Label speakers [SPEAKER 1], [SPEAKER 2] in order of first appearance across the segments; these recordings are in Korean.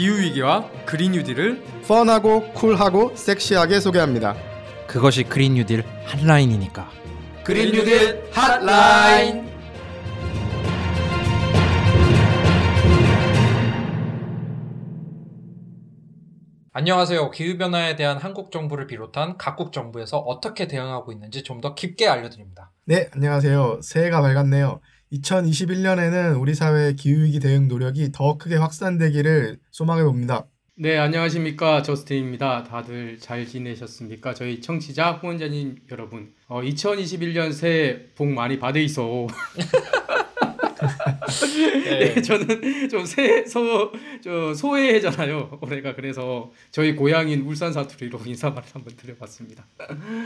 [SPEAKER 1] 기후위기와 그린 뉴딜을
[SPEAKER 2] 펀하고 쿨하고 섹시하게 소개합니다.
[SPEAKER 3] 그것이 그린 뉴딜 핫라인이니까.
[SPEAKER 1] 그린 뉴딜 핫라인
[SPEAKER 3] 안녕하세요. 기후변화에 대한 한국 정부를 비롯한 각국 정부에서 어떻게 대응하고 있는지 좀 더 깊게 알려드립니다.
[SPEAKER 2] 네, 안녕하세요. 새해가 밝았네요. 2021년에는 우리 사회의 기후위기 대응 노력이 더 크게 확산되기를 소망해 봅니다.
[SPEAKER 1] 네, 안녕하십니까. 저스틴입니다. 다들 잘 지내셨습니까? 저희 청취자, 후원자님 여러분. 어, 2021년 새해 복 많이 받으이소. 네, 저는 좀 새, 소, 저 소해잖아요. 올해가 그래서 저희 고향인 울산 사투리로 인사말을 한번 드려봤습니다.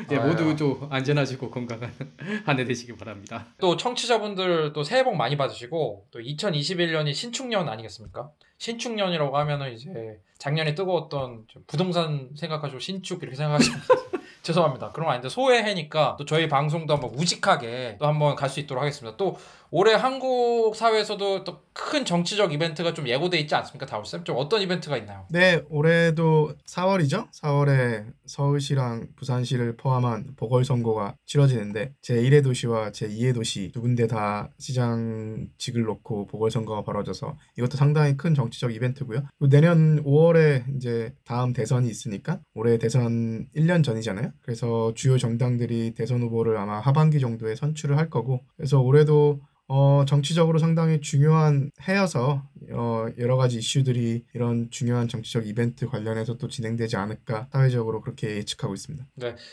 [SPEAKER 1] 네,
[SPEAKER 3] 아유.
[SPEAKER 1] 모두 좀 안전하시고 건강한 한 해 되시기 바랍니다.
[SPEAKER 3] 또 청취자분들 또 새해 복 많이 받으시고 또 2021년이 신축년 아니겠습니까? 신축년이라고 하면은 이제 작년에 뜨거웠던 좀 부동산 생각하시고 신축 이렇게 생각하시면 죄송합니다. 거 아닌데 소외해니까 또 저희 방송도 한번 우직하게 또 한번 갈 수 있도록 하겠습니다. 또 올해 한국 사회에서도 또 큰 정치적 이벤트가 좀 예고돼 있지 않습니까? 다울쌤 좀 어떤 이벤트가 있나요?
[SPEAKER 2] 네, 올해도 4월이죠? 4월에 서울시랑 부산시를 포함한 보궐선거가 치러지는데 제1의 도시와 제2의 도시 두 군데 다 시장직을 놓고 보궐선거가 벌어져서 이것도 상당히 큰 정치적 이벤트고요. 내년 5월에 이제 다음 대선이 있으니까 올해 대선 1년 전이잖아요. 그래서 주요 정당들이 대선 후보를 아마 하반기 정도에 선출을 할 거고 그래서 올해도 어, 정치적으로 상당히 중요한 해여서 어, 여러 가지 이슈들이 이런 중요한 정치적 이벤트 관련해서 또 진행되지 않을까 사회적으로 그렇게 예측하고 있습니다.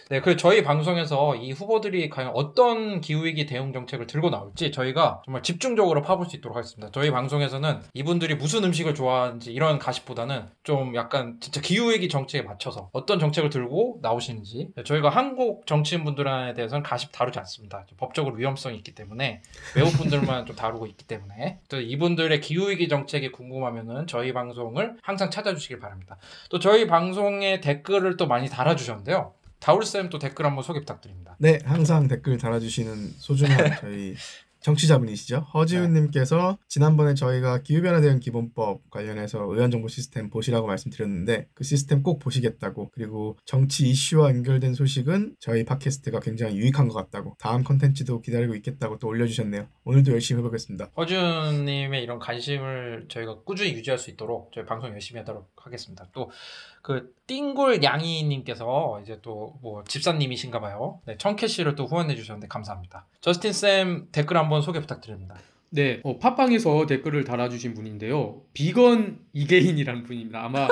[SPEAKER 3] 네, 그 저희 방송에서 이 후보들이 과연 어떤 기후위기 대응 정책을 들고 나올지 저희가 정말 집중적으로 파볼 수 있도록 하겠습니다. 저희 방송에서는 이분들이 무슨 음식을 좋아하는지 이런 가십보다는 좀 약간 진짜 기후위기 정책에 맞춰서 어떤 정책을 들고 나오시는지 저희가 한국 정치인분들에 대해서는 가십 다루지 않습니다. 좀 법적으로 위험성이 있기 때문에 외국분들만 좀 다루고 있기 때문에 또 이분들의 기후위기 정책 이 궁금하면은 저희 방송을 항상 찾아주시길 바랍니다. 또 저희 방송에 댓글을 또 많이 달아주셨는데요. 다울쌤 또 댓글 한번 소개 부탁드립니다.
[SPEAKER 2] 네, 항상 댓글 달아주시는 소중한 저희 정치자분이시죠. 허지훈님께서 지난번에 저희가 기후변화 대응 기본법 관련해서 의원정보 시스템 보시라고 말씀드렸는데 그 시스템 꼭 보시겠다고 그리고 정치 이슈와 연결된 소식은 저희 팟캐스트가 굉장히 유익한 것 같다고 다음 컨텐츠도 기다리고 있겠다고 또 올려주셨네요. 오늘도 열심히 해보겠습니다.
[SPEAKER 3] 허준님의 이런 관심을 저희가 꾸준히 유지할 수 있도록 저희 방송 열심히 하도록 하겠습니다. 또 그 띵골 양이님께서 이제 또 뭐 집사님이신가 봐요. 네, 청캐시를 또 후원해 주셨는데 감사합니다. 저스틴 쌤 댓글 한번 소개 부탁드립니다.
[SPEAKER 1] 네, 어, 팟빵에서 댓글을 달아주신 분인데요. 비건 이계인이라는 분입니다. 아마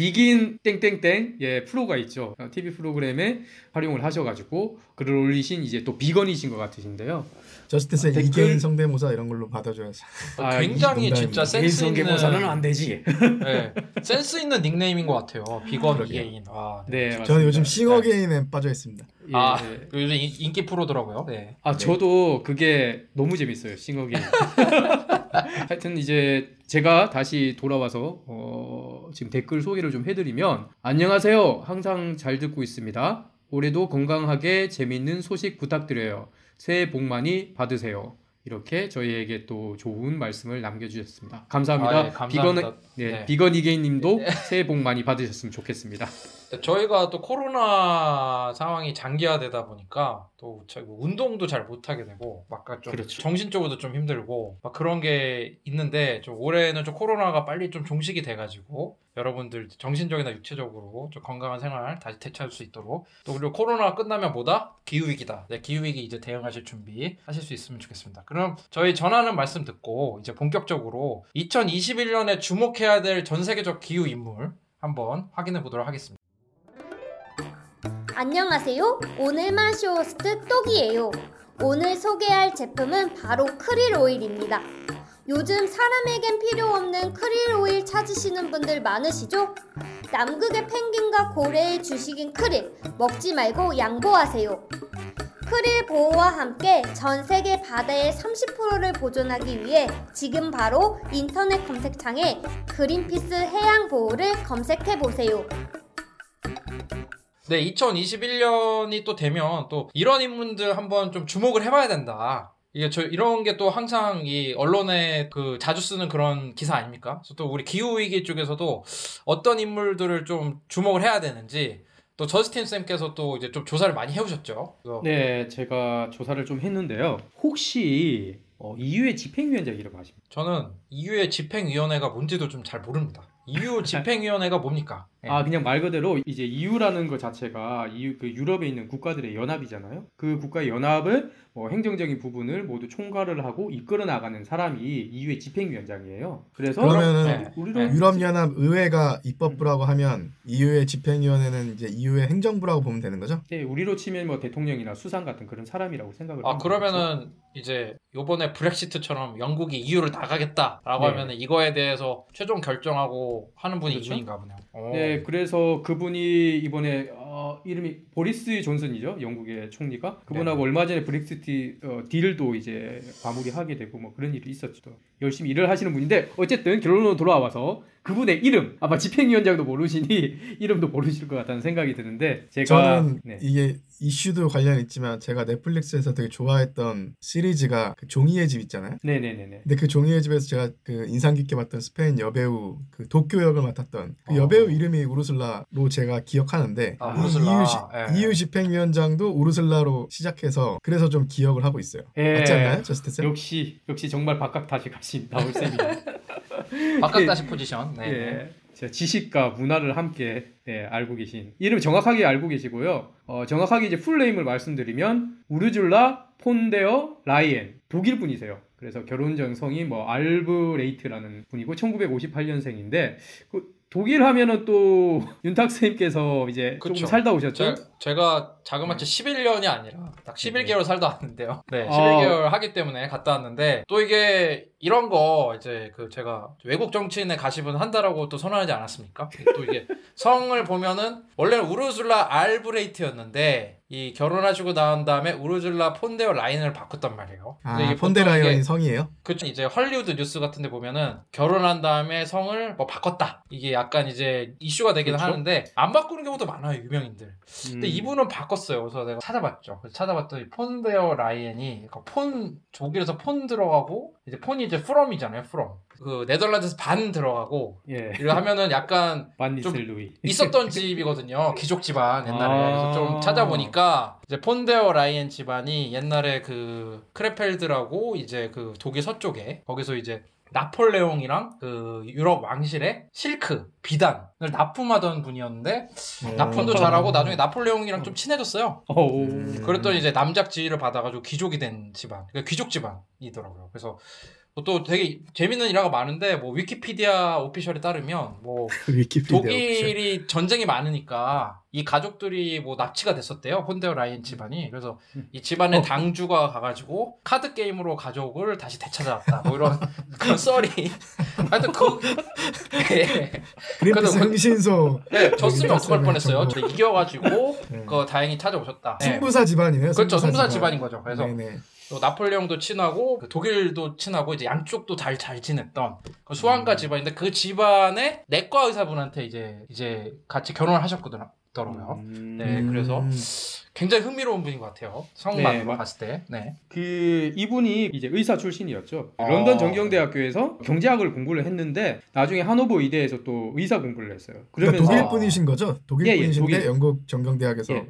[SPEAKER 1] 비긴 땡땡땡 예 프로가 있죠. 어, TV 프로그램에 활용을 하셔가지고 글을 올리신 이제 또 비건이신 것 같으신데요.
[SPEAKER 2] 저스틴 쌤
[SPEAKER 1] 댓글-
[SPEAKER 2] 이계인 성대모사 이런 걸로 받아줘야지.
[SPEAKER 1] 아,
[SPEAKER 3] 굉장히
[SPEAKER 2] 이
[SPEAKER 3] 진짜. 센스 있는
[SPEAKER 1] 개인성계모사는 안 되지.
[SPEAKER 3] 네, 센스 있는 닉네임인 것 같아요. 비건. 이계인. 와,
[SPEAKER 1] 네,
[SPEAKER 2] 저는
[SPEAKER 1] 맞습니다.
[SPEAKER 2] 요즘 싱어게인에 빠져 있습니다.
[SPEAKER 1] 예,
[SPEAKER 3] 아
[SPEAKER 1] 예.
[SPEAKER 3] 요즘 인- 인기 프로더라고요. 네.
[SPEAKER 1] 아 저도 그게 너무 재밌어요 싱어게인 하여튼 이제 제가 다시 돌아와서 어, 지금 댓글 소개를 좀 해드리면 안녕하세요. 항상 잘 듣고 있습니다. 올해도 건강하게 재밌는 소식 부탁드려요. 새해 복 많이 받으세요. 이렇게 저희에게 또 좋은 말씀을 남겨주셨습니다. 감사합니다,
[SPEAKER 3] 아, 예, 감사합니다.
[SPEAKER 1] 비건 네,
[SPEAKER 3] 네.
[SPEAKER 1] 비건 이게인님도 새해 복 많이 받으셨으면 좋겠습니다
[SPEAKER 3] 저희가 또 코로나 상황이 장기화되다 보니까 또뭐 운동도 잘 못하게 되고 막좀
[SPEAKER 1] 그렇죠.
[SPEAKER 3] 정신적으로도 좀 힘들고 막 그런 게 있는데 좀 올해는 좀 코로나가 빨리 좀 종식이 돼가지고 여러분들 정신적이나 육체적으로 좀 건강한 생활 다시 되찾을 수 있도록 또 그리고 코로나가 끝나면 뭐다 기후 위기다. 네, 기후 위기 이제 대응하실 준비 하실 수 있으면 좋겠습니다. 그럼 저희 전하는 말씀 듣고 이제 본격적으로 2021년에 주목해야 될 전 세계적 기후 인물 한번 확인해 보도록 하겠습니다.
[SPEAKER 4] 안녕하세요. 오늘 마쇼호스트 똑이에요. 오늘 소개할 제품은 바로 크릴 오일입니다. 요즘 사람에겐 필요 없는 크릴 오일 찾으시는 분들 많으시죠? 남극의 펭귄과 고래의 주식인 크릴, 먹지 말고 양보하세요. 크릴 보호와 함께 전 세계 바다의 30%를 보존하기 위해 지금 바로 인터넷 검색창에 그린피스 해양 보호를 검색해 보세요.
[SPEAKER 3] 네, 2021년이 또 되면 또 이런 인물들 한번 좀 주목을 해봐야 된다. 이게 저 이런 게 또 항상 이 언론에 그 자주 쓰는 그런 기사 아닙니까? 그래서 또 우리 기후 위기 쪽에서도 어떤 인물들을 좀 주목을 해야 되는지 또 저스틴 쌤께서 또 이제 좀 조사를 많이 해오셨죠.
[SPEAKER 1] 네, 제가 조사를 좀 했는데요. 혹시 어, EU의 집행위원장이라고 아십니까?
[SPEAKER 3] 저는 EU의 집행위원회가 뭔지도 좀 잘 모릅니다. EU 집행위원회가 뭡니까? 예.
[SPEAKER 1] 아 그냥 말 그대로 이제 EU라는 것 자체가 EU 그 유럽에 있는 국가들의 연합이잖아요. 그 국가의 연합을 뭐 행정적인 부분을 모두 총괄을 하고 이끌어 나가는 사람이 EU의 집행위원장이에요. 그래서
[SPEAKER 2] 그러면은
[SPEAKER 3] 네.
[SPEAKER 1] 우리로
[SPEAKER 3] 네.
[SPEAKER 2] 유럽 연합 의회가 입법부라고 하면 EU의 집행위원회는 이제 EU의 행정부라고 보면 되는 거죠?
[SPEAKER 1] 네, 우리로 치면 뭐 대통령이나 수상 같은 그런 사람이라고 생각을
[SPEAKER 3] 아
[SPEAKER 1] 하면 되겠죠.
[SPEAKER 3] 그러면은 이제 요번에 브렉시트처럼 영국이 EU를 나가겠다라고
[SPEAKER 1] 네.
[SPEAKER 3] 하면은 이거에 대해서 최종 결정하고 하는 분이
[SPEAKER 1] 그렇죠.
[SPEAKER 3] 이분인가 보네요. 오.
[SPEAKER 1] 네, 그래서 그분이 이번에 어, 이름이 보리스 존슨이죠, 영국의 총리가 그분하고
[SPEAKER 3] 네.
[SPEAKER 1] 얼마 전에 브렉시트 어, 딜도 이제 마무리하게 되고 뭐 그런 일이 있었죠. 열심히 일을 하시는 분인데 어쨌든 결론으로 돌아와서 그분의 이름 아마 집행위원장도 모르시니 이름도 모르실 것 같다는 생각이 드는데 제가
[SPEAKER 2] 저는
[SPEAKER 1] 네.
[SPEAKER 2] 이게 이슈도 관련 있지만 제가 넷플릭스에서 되게 좋아했던 시리즈가 그 종이의 집 있잖아요.
[SPEAKER 1] 네네네네.
[SPEAKER 2] 근데 그 종이의 집에서 제가 그 인상 깊게 봤던 스페인 여배우 그 도쿄 역을 맡았던 그
[SPEAKER 3] 어.
[SPEAKER 2] 여배우 이름이 우르슬라로 제가 기억하는데
[SPEAKER 3] 아,
[SPEAKER 2] 이
[SPEAKER 3] 우르슬라.
[SPEAKER 2] EU, 지-
[SPEAKER 3] 예.
[SPEAKER 2] EU 집행위원장도 우르슬라로 시작해서 그래서 좀 기억을 하고 있어요.
[SPEAKER 1] 예.
[SPEAKER 2] 맞지 않나요, 저스틴 쌤?
[SPEAKER 1] 역시 역시 정말 박학다식하신 나올 쌤이에요.
[SPEAKER 3] 박학다식 포지션. 네.
[SPEAKER 1] 예. 제 지식과 문화를 함께 예, 알고 계신 이름 정확하게 알고 계시고요. 어, 정확하게 이제 full name을 말씀드리면 우르줄라 폰데어 라이엔 독일 분이세요. 그래서 결혼 전 성이 뭐 알브레이트라는 분이고 1958년생인데 그 독일 하면은 또 윤탁 선생님께서 이제
[SPEAKER 3] 그쵸.
[SPEAKER 1] 조금 살다 오셨죠?
[SPEAKER 3] 제, 제가 자그마치 11년이 아니라 딱 11개월 살다 왔는데요. 네,
[SPEAKER 1] 아.
[SPEAKER 3] 11개월 하기 때문에 갔다 왔는데 또 이게 이런 거 이제 그 제가 외국 정치인에 가시분 한다라고 또 선언하지 않았습니까? 또 이게 성을 보면은 원래는 우르줄라 알브레이트였는데 이 결혼하시고 나온 다음에 우르줄라 폰데어 라인을 바꿨단 말이에요. 근데
[SPEAKER 2] 아
[SPEAKER 3] 이게
[SPEAKER 2] 폰데라이언이
[SPEAKER 3] 보통
[SPEAKER 2] 성이에요?
[SPEAKER 3] 그쵸 이제 헐리우드 뉴스 같은 데 보면은 결혼한 다음에 성을 뭐 바꿨다 이게 약간 이제 이슈가 되기는
[SPEAKER 1] 그렇죠.
[SPEAKER 3] 하는데 안 바꾸는 경우도 많아요 유명인들 근데
[SPEAKER 1] 음.
[SPEAKER 3] 이분은 바꿨어요. 그래서 내가 찾아봤죠. 그래서 찾아봤더니 폰데어 라이엔이 그러니까 von 독일에서 von 들어가고 이제 von이 이제 from이잖아요. from. 그 네덜란드에서 van 들어가고
[SPEAKER 1] 예.
[SPEAKER 3] 이거 하면은 약간
[SPEAKER 1] 반 니스텔루이.
[SPEAKER 3] 있었던 집이거든요. 귀족 집안 옛날에.
[SPEAKER 1] 아.
[SPEAKER 3] 그래서 좀 찾아보니까 이제 폰데어 라이엔 집안이 옛날에 그 크레펠드라고 이제 그 독일 서쪽에 거기서 이제 나폴레옹이랑 그 유럽 왕실의 실크 비단을 납품하던 분이었는데 납품도
[SPEAKER 2] 어.
[SPEAKER 3] 잘하고 나중에 나폴레옹이랑 좀 친해졌어요.
[SPEAKER 1] 어, 오.
[SPEAKER 2] 음.
[SPEAKER 3] 그랬더니 이제 남작 지위를 받아가지고 귀족이 된 집안, 그러니까 귀족 집안이더라고요. 그래서 또 되게 재밌는 일화가 많은데 뭐 위키피디아 오피셜에 따르면 뭐
[SPEAKER 2] 위키피디아 오피셜.
[SPEAKER 3] 독일이 전쟁이 많으니까 이 가족들이 뭐 납치가 됐었대요. 혼데어 라이엔 집안이. 그래서 이 집안의 당주가 가가지고 카드 게임으로 가족을 다시 되찾아왔다. 뭐 이런 그런 썰이. 하여튼 그 예.
[SPEAKER 2] 그린피스
[SPEAKER 3] 그래도 그-
[SPEAKER 2] 흥신소
[SPEAKER 3] 네, 졌으면 어떡할
[SPEAKER 2] 네,
[SPEAKER 3] 뻔했어요. 근데 이겨가지고
[SPEAKER 2] 네.
[SPEAKER 3] 그 다행히 찾아오셨다. 네.
[SPEAKER 2] 승부사 집안이네요.
[SPEAKER 3] 그렇죠.
[SPEAKER 2] 승부사
[SPEAKER 3] 승부사 집안인 거죠. 그래서
[SPEAKER 2] 네네.
[SPEAKER 3] 또 나폴레옹도 친하고 그 독일도 친하고 이제 양쪽도 잘 잘 지냈던 그 수왕가
[SPEAKER 2] 음.
[SPEAKER 3] 집안인데 그 집안의 내과 의사분한테 이제 이제 같이 결혼을 하셨거든요. 더라고요.
[SPEAKER 1] 음.
[SPEAKER 3] 네, 그래서 굉장히 흥미로운 분인 것 같아요. 성만으로
[SPEAKER 1] 네, 뭐-
[SPEAKER 3] 봤을 때. 네.
[SPEAKER 1] 그 이분이 이제 의사 출신이었죠.
[SPEAKER 3] 아.
[SPEAKER 1] 런던 정경대학교에서 경제학을 공부를 했는데 나중에 하노버 의대에서 또 의사 공부를 했어요.
[SPEAKER 2] 그러니까
[SPEAKER 1] 그러면서
[SPEAKER 2] 독일 분이신 거죠? 독일
[SPEAKER 1] 예, 예,
[SPEAKER 2] 분이신데
[SPEAKER 1] 독일.
[SPEAKER 2] 영국 정경대학에서
[SPEAKER 1] 예.
[SPEAKER 2] 예.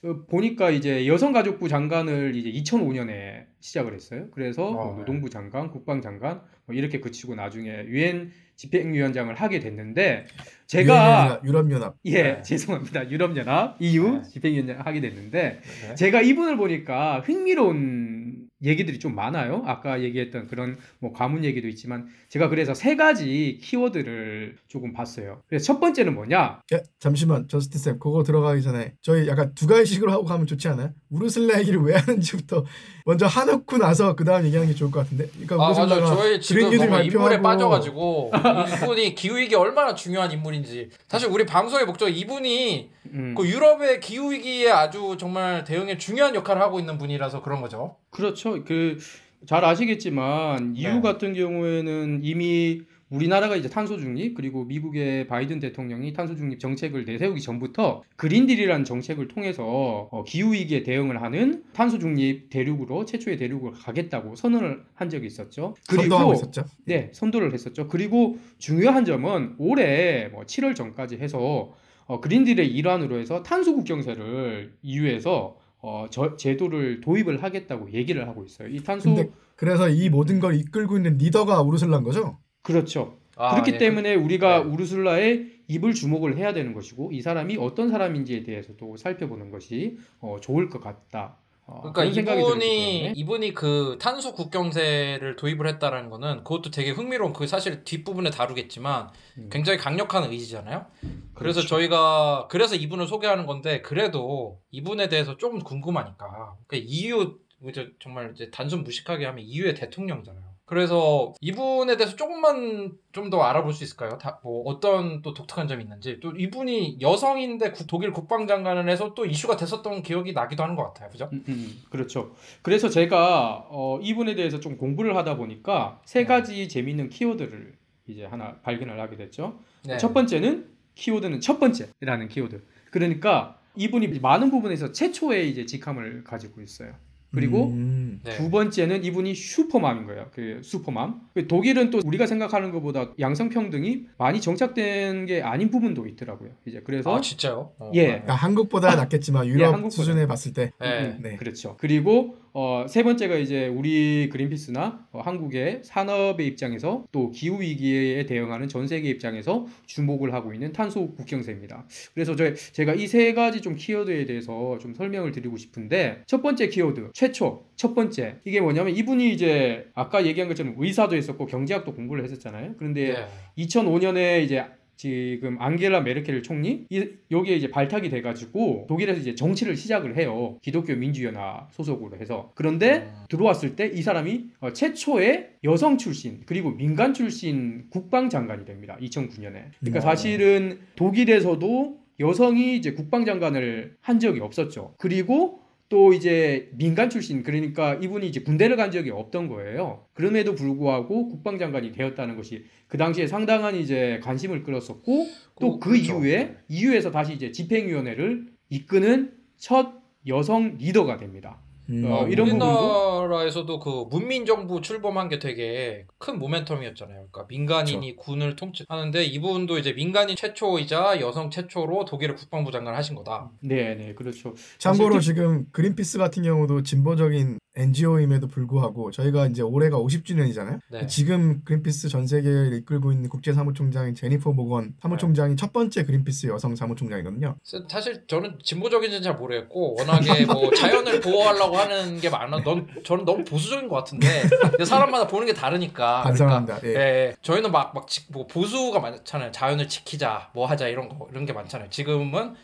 [SPEAKER 1] 그 보니까 이제 여성가족부 장관을 이제 2005년에 시작을 했어요. 그래서 뭐
[SPEAKER 3] 어,
[SPEAKER 1] 노동부 장관, 국방장관 뭐 이렇게 그치고 나중에 유엔 집행위원장을 하게 됐는데 제가
[SPEAKER 2] 유럽연합
[SPEAKER 1] 예
[SPEAKER 3] 네.
[SPEAKER 1] 죄송합니다 유럽연합 EU
[SPEAKER 3] 네.
[SPEAKER 1] 집행위원장 하게 됐는데
[SPEAKER 3] 네.
[SPEAKER 1] 제가 이분을 보니까 흥미로운 얘기들이 좀 많아요. 아까 얘기했던 그런 뭐 가문 얘기도 있지만 제가 그래서 세 가지 키워드를 조금 봤어요. 그래서 첫 번째는 뭐냐?
[SPEAKER 2] 예, 잠시만 저스틴 쌤 그거 들어가기 전에 저희 약간 두 가지식으로 하고 가면 좋지 않아요? 우르슬라 얘기를 왜 하는지부터 먼저 하놓고 나서 그 다음 얘기하는 게 좋을 것 같은데 그러니까
[SPEAKER 3] 아, 맞아. 저희 지금 너무 인물에 빠져가지고 이분이 기후 위기 얼마나 중요한 인물인지 사실 우리 방송의 목적 이분이
[SPEAKER 1] 음,
[SPEAKER 3] 그 유럽의 기후 위기에 아주 정말 대응에 중요한 역할을 하고 있는 분이라서 그런 거죠.
[SPEAKER 1] 그렇죠. 그 잘 아시겠지만 EU
[SPEAKER 3] 네.
[SPEAKER 1] 같은 경우에는 이미 우리나라가 이제 탄소 중립 그리고 미국의 바이든 대통령이 탄소 중립 정책을 내세우기 전부터 그린딜이라는 정책을 통해서 어, 기후 위기에 대응을 하는 탄소 중립 대륙으로 최초의 대륙으로 가겠다고 선언을 한 적이 있었죠.
[SPEAKER 2] 선도하고 있었죠.
[SPEAKER 1] 네, 선도를 했었죠. 그리고 중요한 점은 올해 뭐 7월 전까지 해서 어, 그린딜의 일환으로 해서 탄소 국경세를 EU에서 어, 저, 제도를 도입을 하겠다고 얘기를 하고 있어요. 이 탄소
[SPEAKER 2] 그래서 이 모든 걸 이끌고 있는 리더가 우르슬란 거죠.
[SPEAKER 1] 그렇죠.
[SPEAKER 3] 아,
[SPEAKER 1] 그렇기
[SPEAKER 3] 예,
[SPEAKER 1] 때문에 우리가
[SPEAKER 3] 네.
[SPEAKER 1] 우르슬라의 입을 주목을 해야 되는 것이고 이 사람이 어떤 사람인지에 대해서도 살펴보는 것이 어, 좋을 것 같다. 어,
[SPEAKER 3] 그러니까 이분이. 이분이 그 탄소 국경세를 도입을 했다라는 거는 그것도 되게 흥미로운 그 사실 뒷부분에 다루겠지만
[SPEAKER 1] 음.
[SPEAKER 3] 굉장히 강력한 의지잖아요. 그래서
[SPEAKER 1] 그렇죠.
[SPEAKER 3] 저희가 그래서 이분을 소개하는 건데 그래도 이분에 대해서 조금 궁금하니까 그 EU 정말 이제 단순 무식하게 하면 EU의 대통령이잖아요. 그래서 이분에 대해서 조금만 좀 더 알아볼 수 있을까요? 다, 뭐 어떤 또 독특한 점이 있는지 또 이분이 여성인데 국- 독일 국방장관을 해서 또 이슈가 됐었던 기억이 나기도 하는 것 같아요, 그죠?
[SPEAKER 1] 음, 음, 그렇죠. 그래서 제가 어, 이분에 대해서 좀 공부를 하다 보니까 세
[SPEAKER 3] 네.
[SPEAKER 1] 가지 재미있는 키워드를 이제 하나 발견을 하게 됐죠.
[SPEAKER 3] 네.
[SPEAKER 1] 첫 번째는 키워드는 첫 번째라는 키워드. 그러니까 이분이 많은 부분에서 최초의 이제 직함을 가지고 있어요. 그리고
[SPEAKER 2] 음.
[SPEAKER 3] 네.
[SPEAKER 1] 두 번째는 이분이 슈퍼맘인 거예요. 그 슈퍼맘. 그 독일은 또 우리가 생각하는 것보다 양성 평등이 많이 정착된 게 아닌 부분도 있더라고요. 이제 그래서
[SPEAKER 3] 아 진짜요? 어,
[SPEAKER 1] 예.
[SPEAKER 3] 네.
[SPEAKER 2] 그러니까 한국보다 낫겠지만 유럽
[SPEAKER 1] 한국보다.
[SPEAKER 2] 수준에 봤을 때
[SPEAKER 3] 네.
[SPEAKER 1] 음,
[SPEAKER 2] 네.
[SPEAKER 1] 그렇죠. 그리고 어, 세 번째가 이제 우리 그린피스나 어, 한국의 산업의 입장에서 또 기후 위기에 대응하는 전 세계 입장에서 주목을 하고 있는 탄소 국경세입니다. 그래서 저, 제가 이 세 가지 좀 키워드에 대해서 좀 설명을 드리고 싶은데 첫 번째 키워드 최초 첫 번째 이게 뭐냐면 이분이 이제 아까 얘기한 것처럼 의사도 했었고 경제학도 공부를 했었잖아요. 그런데
[SPEAKER 3] 네.
[SPEAKER 1] 2005년에 이제 지금 앙겔라 메르켈 총리 이, 여기에 이제 발탁이 돼가지고 독일에서 이제 정치를 시작을 해요 기독교 민주연합 소속으로 해서 그런데
[SPEAKER 3] 음.
[SPEAKER 1] 들어왔을 때 이 사람이 어, 최초의 여성 출신 그리고 민간 출신 국방장관이 됩니다 2009년에 그러니까
[SPEAKER 2] 음.
[SPEAKER 1] 사실은 독일에서도 여성이 이제 국방장관을 한 적이 없었죠 그리고 또 이제 민간 출신 그러니까 이분이 이제 군대를 간 적이 없던 거예요. 그럼에도 불구하고 국방장관이 되었다는 것이 그 당시에 상당한 이제 관심을 끌었었고 또그
[SPEAKER 3] 그렇죠.
[SPEAKER 1] 이후에 이후에서 다시 이제 집행위원회를 이끄는 첫 여성 리더가 됩니다.
[SPEAKER 2] 음.
[SPEAKER 1] 어, 이런
[SPEAKER 3] 우리나라에서도 그 문민정부 출범한 게 되게 큰 모멘텀이었잖아요. 그러니까 민간인이 군을 통치하는데 이분도 이제 민간인 최초이자 여성 최초로 독일의 국방부 장관을 하신 거다.
[SPEAKER 1] 네, 네, 그렇죠.
[SPEAKER 2] 참고로
[SPEAKER 1] 사실
[SPEAKER 2] 지금 그린피스 같은 경우도 진보적인 NGO임에도 불구하고 저희가 이제 올해가 50주년이잖아요.
[SPEAKER 3] 네.
[SPEAKER 2] 지금 그린피스 전 세계를 이끌고 있는 국제 사무총장인 제니퍼 모건 사무총장이 첫 번째 그린피스 여성 사무총장이거든요.
[SPEAKER 3] 사실 저는 진보적인지는 잘 모르겠고 워낙에 뭐 자연을 보호하려고 하는 게 많아. 넌 저는 너무 보수적인 것 같은데 사람마다 보는 게 다르니까.
[SPEAKER 2] 반성합니다.
[SPEAKER 3] 그러니까,
[SPEAKER 2] 예.
[SPEAKER 3] 예, 저희는 막막 뭐 보수가 많잖아요. 자연을 지키자, 뭐 하자 이런 거 이런 게 많잖아요. 지금은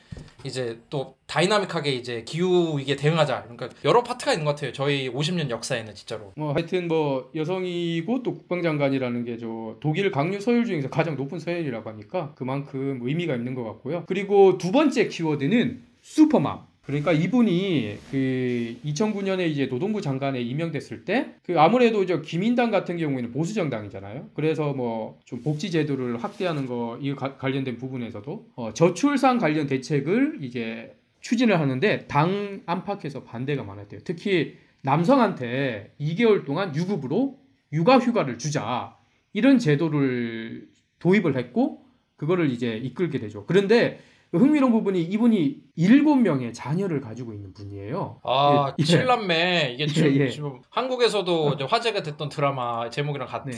[SPEAKER 3] 이제 또 dynamic하게 이제 기후 위기에 대응하자. 그러니까 여러 파트가 있는 것 같아요. 저희 50년 역사에는 진짜로.
[SPEAKER 1] 뭐 하여튼 뭐 여성이고 또 국방장관이라는 게 저 독일 각료 서열 중에서 가장 높은 서열이라고 하니까 그만큼 의미가 있는 것 같고요. 그리고 두 번째 키워드는 super mom. 그러니까 이분이 그 2009년에 이제 노동부 장관에 임명됐을 때 그 아무래도 저 기민당 같은 경우에는 보수 정당이잖아요. 그래서 뭐 좀 복지 제도를 확대하는 거 이 관련된 부분에서도 어, 저출산 관련 대책을 이제 추진을 하는데 당 안팎에서 반대가 많았대요. 특히 남성한테 2개월 동안 유급으로 육아 휴가를 주자 이런 제도를 도입을 했고 그거를 이제 이끌게 되죠. 그런데 그 흥미로운 부분이 이분이 일곱 명의 자녀를 가지고 있는 분이에요.
[SPEAKER 3] 아,
[SPEAKER 1] 예, 예.
[SPEAKER 3] 칠남매 이게 지금,
[SPEAKER 1] 예, 예.
[SPEAKER 3] 지금 한국에서도 이제 화제가 됐던 드라마 제목이랑 같은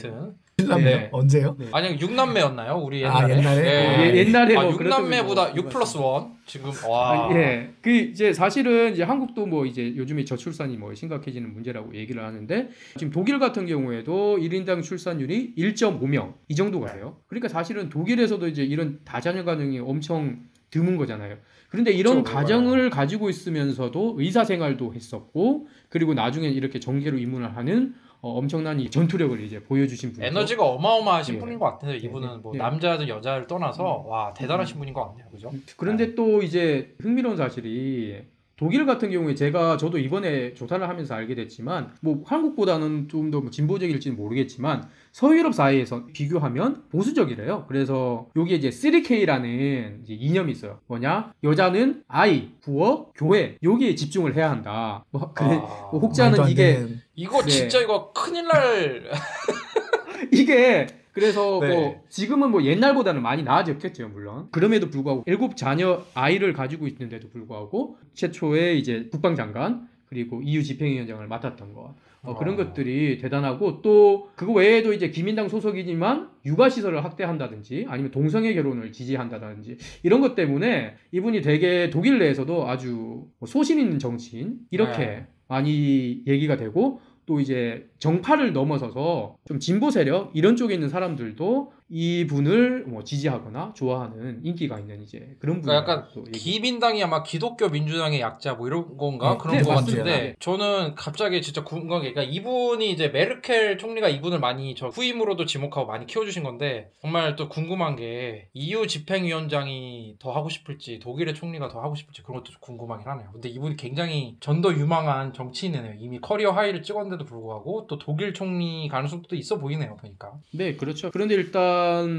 [SPEAKER 2] 신남매요?
[SPEAKER 1] 네.
[SPEAKER 2] 언제요?
[SPEAKER 3] 아니 6남매였나요? 우리
[SPEAKER 2] 아,
[SPEAKER 3] 옛날에.
[SPEAKER 2] 옛날에?
[SPEAKER 1] 예, 옛날에
[SPEAKER 3] 아,
[SPEAKER 1] 뭐 그랬던
[SPEAKER 3] 6남매보다 거6 플러스 1 지금 와.
[SPEAKER 1] 아, 예. 그 이제 사실은 이제 한국도 뭐 이제 요즘에 저출산이 뭐 심각해지는 문제라고 얘기를 하는데 지금 독일 같은 경우에도 1인당 출산율이 1.5명 이 정도가 돼요. 그러니까 사실은 독일에서도 이제 이런 다자녀 가정이 엄청 드문 거잖아요. 그런데 이런
[SPEAKER 3] 그렇죠.
[SPEAKER 1] 가정을 가지고 있으면서도 의사 생활도 했었고 그리고 나중에 이렇게 정계로 입문을 하는 어, 엄청난 이 전투력을 이제 보여주신 분이죠.
[SPEAKER 3] 에너지가 어마어마하신
[SPEAKER 1] 예.
[SPEAKER 3] 분인 것 같아요. 이분은 뭐
[SPEAKER 1] 예.
[SPEAKER 3] 남자든 여자를 떠나서 와 대단하신 분인 것 같네요. 그죠?
[SPEAKER 1] 그런데 또 이제 흥미로운 사실이 독일 같은 경우에 제가 저도 이번에 조사를 하면서 알게 됐지만 뭐 한국보다는 좀 더 진보적일지는 모르겠지만 서유럽 사회에서 비교하면 보수적이래요. 그래서 여기에 이제 3K라는 이제 이념이 있어요. 뭐냐? 여자는 아이, 부엌, 교회 여기에 집중을 해야 한다. 뭐 그래
[SPEAKER 3] 아,
[SPEAKER 1] 뭐 혹자는 이게
[SPEAKER 2] 되는
[SPEAKER 3] 이거
[SPEAKER 1] 네.
[SPEAKER 3] 진짜 이거 큰일 날
[SPEAKER 1] 이게 그래서
[SPEAKER 3] 네.
[SPEAKER 1] 뭐 지금은 뭐 옛날보다는 많이 나아졌겠죠 물론 그럼에도 불구하고 일곱 자녀 아이를 가지고 있는데도 불구하고 최초의 이제 국방장관 그리고 EU 집행위원장을 맡았던 거 어, 그런
[SPEAKER 3] 아.
[SPEAKER 1] 것들이 대단하고 또 그거 외에도 이제 기민당 소속이지만 육아 시설을 확대한다든지 아니면 동성애 결혼을 지지한다든지 이런 것 때문에 이분이 되게 독일 내에서도 아주 뭐 소신 있는 정치인 이렇게
[SPEAKER 3] 네.
[SPEAKER 1] 많이 얘기가 되고 또 이제 정파를 넘어서서 좀 진보 세력 이런 쪽에 있는 사람들도 이 분을 뭐 지지하거나 좋아하는 인기가 있는 이제 그런 분.
[SPEAKER 3] 그러니까 약간 기민당이 아마 기독교 민주당의 약자 뭐 이런 건가
[SPEAKER 2] 네,
[SPEAKER 3] 그런
[SPEAKER 1] 네,
[SPEAKER 3] 것
[SPEAKER 1] 맞습니다.
[SPEAKER 3] 같은데
[SPEAKER 1] 네.
[SPEAKER 3] 저는 갑자기 진짜 궁금한 게 그러니까 이분이 이제 메르켈 총리가 이분을 많이 저 후임으로도 지목하고 많이 키워주신 건데 정말 또 궁금한 게 EU 집행위원장이 더 하고 싶을지 독일의 총리가 더 하고 싶을지 그런 것도 좀 궁금하긴 하네요. 근데 이분이 굉장히 전도 유망한 정치인이네요. 이미 커리어 하이를 찍었는데도 불구하고 또 독일 총리 가능성도 있어 보이네요. 보니까.
[SPEAKER 1] 네, 그렇죠. 그런데 일단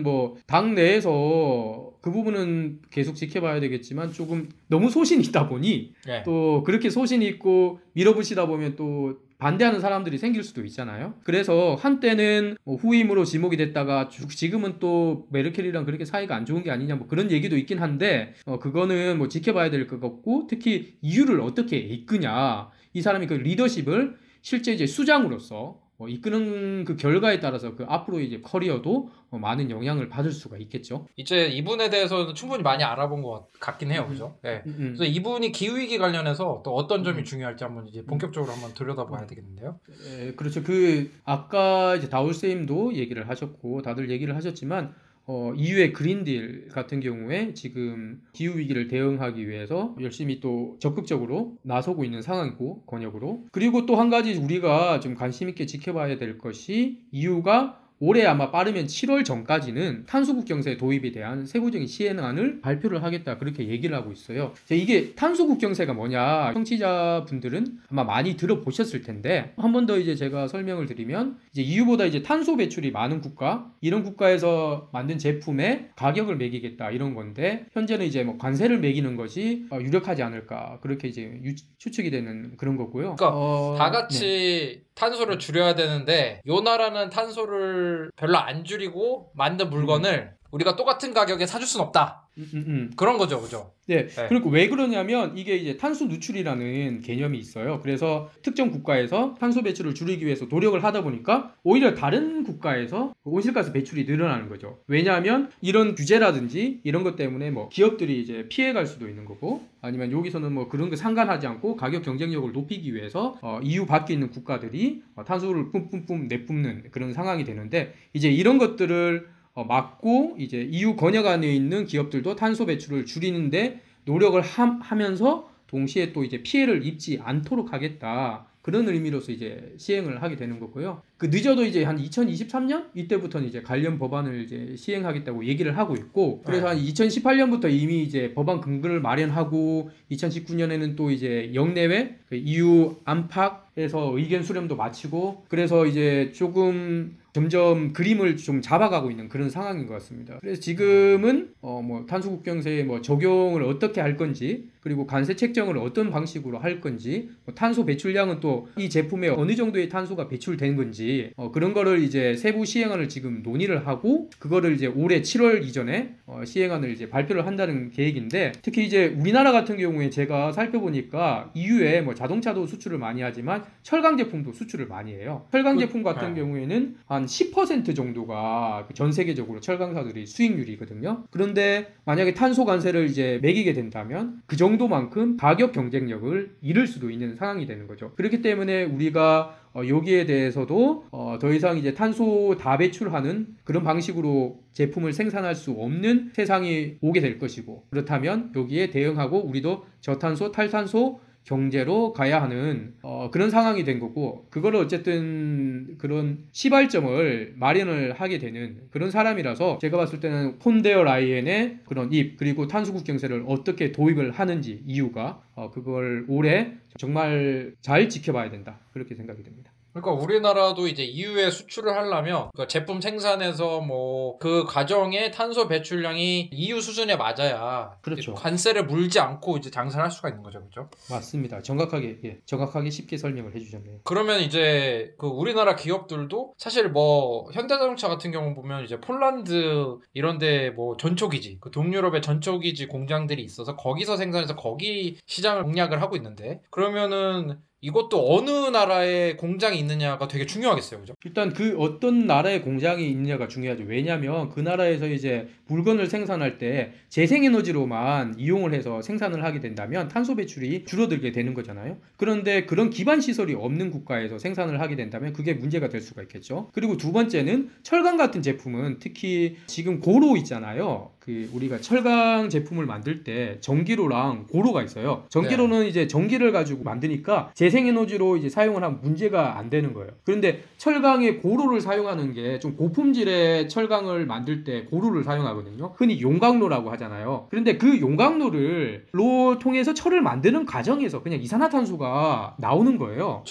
[SPEAKER 1] 뭐 당 내에서 그 부분은 계속 지켜봐야 되겠지만 조금 너무 소신이 있다 보니
[SPEAKER 3] 네.
[SPEAKER 1] 또 그렇게 소신이 있고 밀어붙이다 보면 또 반대하는 사람들이 생길 수도 있잖아요. 그래서 한때는 뭐 후임으로 지목이 됐다가 주- 지금은 또 메르켈이랑 그렇게 사이가 안 좋은 게 아니냐 뭐 그런 얘기도 있긴 한데 어, 그거는 뭐 지켜봐야 될 것 같고 특히 이유를 어떻게 이끄냐 이 사람이 그 리더십을 실제 이제 수장으로서 어, 이끄는 그 결과에 따라서 그 앞으로 이제 커리어도 어, 많은 영향을 받을 수가 있겠죠.
[SPEAKER 3] 이제 이분에 대해서도 충분히 많이 알아본 것 같긴 해요. 그죠? 네.
[SPEAKER 1] 음, 음.
[SPEAKER 3] 그래서 이분이 기후 위기 관련해서 또 어떤 점이
[SPEAKER 1] 음.
[SPEAKER 3] 중요할지 한번 이제 본격적으로 한번 들여다봐야 되겠는데요.
[SPEAKER 1] 에, 그렇죠. 그 아까 이제 다울 쌤도 얘기를 하셨고 다들 얘기를 하셨지만 어, EU의 그린딜 같은 경우에 지금 기후 위기를 대응하기 위해서 열심히 또 적극적으로 나서고 있는 상황이고 권역으로. 그리고 또 한 가지 우리가 좀 관심 있게 지켜봐야 될 것이 EU가 올해 아마 빠르면 7월 전까지는 탄소국 경세 도입에 대한 세부적인 시행안을 발표를 하겠다 그렇게 얘기를 하고 있어요. 이게 탄소국 경세가 뭐냐 청취자분들은 아마 많이 들어보셨을 텐데 한 번 더 이제 제가 설명을 드리면 이제 EU보다 이제 탄소 배출이 많은 국가 이런 국가에서 만든 제품에 가격을 매기겠다 이런 건데 현재는 이제 뭐 관세를 매기는 것이 어, 유력하지 않을까 그렇게 이제 유- 추측이 되는 그런 거고요.
[SPEAKER 3] 그러니까
[SPEAKER 1] 어,
[SPEAKER 3] 다
[SPEAKER 1] 네.
[SPEAKER 3] 같이 탄소를 줄여야 되는데 요 나라는 탄소를 별로 안 줄이고 만든 물건을 우리가 똑같은 가격에 사줄 순 없다.
[SPEAKER 1] 음, 음, 음.
[SPEAKER 3] 그런 거죠, 그죠?
[SPEAKER 1] 네.
[SPEAKER 3] 네.
[SPEAKER 1] 그리고 왜 그러냐면 이게 이제 탄소 누출이라는 개념이 있어요. 그래서 특정 국가에서 탄소 배출을 줄이기 위해서 노력을 하다 보니까 오히려 다른 국가에서 온실가스 배출이 늘어나는 거죠. 왜냐하면 이런 규제라든지 이런 것 때문에 뭐 기업들이 이제 피해갈 수도 있는 거고 아니면 여기서는 뭐 그런 거 상관하지 않고 가격 경쟁력을 높이기 위해서 어, EU 밖에 있는 국가들이 어, 탄소를 뿜뿜뿜 내뿜는 그런 상황이 되는데 이제 이런 것들을 어, 막고 이제 EU 권역 안에 있는 기업들도 탄소 배출을 줄이는데 노력을 함- 하면서 동시에 또 이제 피해를 입지 않도록 하겠다. 그런 의미로서 이제 시행을 하게 되는 거고요. 그 늦어도 이제 한 2023년 이때부터는 이제 관련 법안을 이제 시행하겠다고 얘기를 하고 있고 그래서 한 2018년부터 이미 이제 법안 근거를 마련하고 2019년에는 또 이제 영내외 그 EU 안팎에서 의견 수렴도 마치고 그래서 이제 조금 점점 그림을 좀 잡아가고 있는 그런 상황인 것 같습니다. 그래서 지금은 어 뭐 탄소 국경세 뭐 적용을 어떻게 할 건지 그리고 관세 책정을 어떤 방식으로 할 건지 뭐 탄소 배출량은 또 이 제품에 어느 정도의 탄소가 배출된 건지 어 그런 거를 이제 세부 시행안을 지금 논의를 하고 그거를 이제 올해 7월 이전에 어 시행안을 이제 발표를 한다는 계획인데 특히 이제 우리나라 같은 경우에 제가 살펴보니까 EU에 뭐 자동차도 수출을 많이 하지만 철강 제품도 수출을 많이 해요. 철강
[SPEAKER 3] 그-
[SPEAKER 1] 제품 같은
[SPEAKER 3] 네.
[SPEAKER 1] 경우에는 한 10% 정도가 전 세계적으로 철강사들이 수익률이거든요. 그런데 만약에 탄소 관세를 이제 매기게 된다면 그 정도 만큼 가격 경쟁력을 잃을 수도 있는 상황이 되는 거죠. 그렇기 때문에 우리가 어, 여기에 대해서도 어, 더 이상 이제 탄소 다 배출하는 그런 방식으로 제품을 생산할 수 없는 세상이 오게 될 것이고 그렇다면 여기에 대응하고 우리도 저탄소, 탈탄소 경제로 가야 하는 어, 그런 상황이 된 거고 그거를 어쨌든 그런 시발점을 마련을 하게 되는 그런 사람이라서 제가 봤을 때는 폰데어 라이엔의 그런 입 그리고 탄소국 경세를 어떻게 도입을 하는지 이유가 어, 그걸 올해 정말 잘 지켜봐야 된다 그렇게 생각이 됩니다.
[SPEAKER 3] 그러니까 우리나라도 이제 EU에 수출을 하려면 그 제품 생산에서 뭐 그 과정의 탄소 배출량이 EU 수준에 맞아야
[SPEAKER 1] 그렇죠.
[SPEAKER 3] 관세를 물지 않고 이제 장사를 할 수가 있는 거죠, 그렇죠?
[SPEAKER 1] 맞습니다. 정확하게 예, 정확하게 쉽게 설명을 해주셨네요.
[SPEAKER 3] 그러면 이제 그 우리나라 기업들도 사실 뭐 현대자동차 같은 경우 보면 이제 폴란드 이런데 뭐 전초기지 그 동유럽의 전초기지 공장들이 있어서 거기서 생산해서 거기 시장을 공략을 하고 있는데 그러면은 이것도 어느 나라에 공장이 있느냐가 되게 중요하겠어요, 그죠?
[SPEAKER 1] 일단 그 어떤 나라에 공장이 있느냐가 중요하죠. 왜냐하면 그 나라에서 이제 물건을 생산할 때 재생에너지로만 이용을 해서 생산을 하게 된다면 탄소 배출이 줄어들게 되는 거잖아요. 그런데 그런 기반 시설이 없는 국가에서 생산을 하게 된다면 그게 문제가 될 수가 있겠죠. 그리고 두 번째는 철강 같은 제품은 특히 지금 고로 있잖아요. 그 우리가 철강 제품을 만들 때 전기로랑 고로가 있어요. 전기로는 이제 전기를 가지고 만드니까 재생에너지로 이제 사용을 하면 문제가 안 되는 거예요. 그런데 철강에 고로를 사용하는 게 좀 고품질의 철강을 만들 때 고로를 사용하거든요. 흔히 용광로라고 하잖아요. 그런데 그 용광로를 로 통해서 철을 만드는 과정에서 그냥 이산화탄소가 나오는 거예요.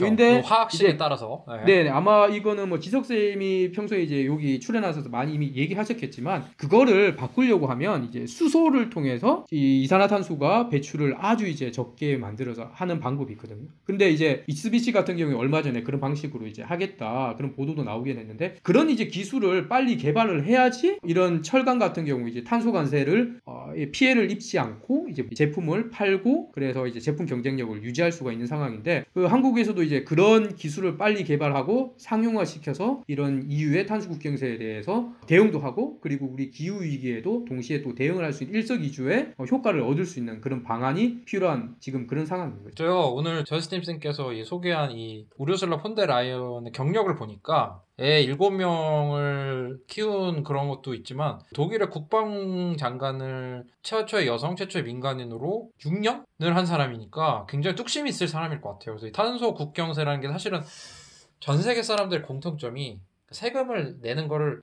[SPEAKER 3] 그 화학식에
[SPEAKER 1] 이제-
[SPEAKER 3] 따라서 네.
[SPEAKER 1] 네, 아마 이거는 뭐 지석 쌤이 평소에 이제 여기 출연하셔서 많이 이미 얘기하셨겠지만 그거를 바꾸려고 하면 이제 수소를 통해서 이 이산화탄소가 배출을 아주 이제 적게 만들어서 하는 방법이 있거든요. 근데 이제 이츠비시 같은 경우에 얼마 전에 그런 방식으로 이제 하겠다 그런 보도도 나오긴 했는데 그런 이제 기술을 빨리 개발을 해야지 이런 철강 같은 경우 이제 탄소 관세를 어, 이 피해를 입지 않고 이제 제품을 팔고 그래서 이제 제품 경쟁력을 유지할 수가 있는 상황인데 그 한국에서도 이제 그런 기술을 빨리 개발하고 상용화 시켜서 이런 EU의 탄소 국경세에 대해서 대응도 하고 그리고 우리 기후 위기에도 동시에 또 대응을 할 수 있는 일석이조의 어, 효과를 얻을 수 있는 그런 방안이 필요한 지금 그런 거죠.
[SPEAKER 3] 저요 오늘 저스틴 쌤께서 이 소개한 이 우르슬라 폰데 라이언의 경력을 보니까 애 7명을 키운 그런 것도 있지만 독일의 국방장관을 최초의 여성 최초의 민간 인으로 6년을 한 사람이니까 굉장히 뚝심이 있을 사람일 것 같아요. 그래서 이 탄소 국경세라는 게 사실은 전 세계 사람들의 공통점이 세금을 내는 거를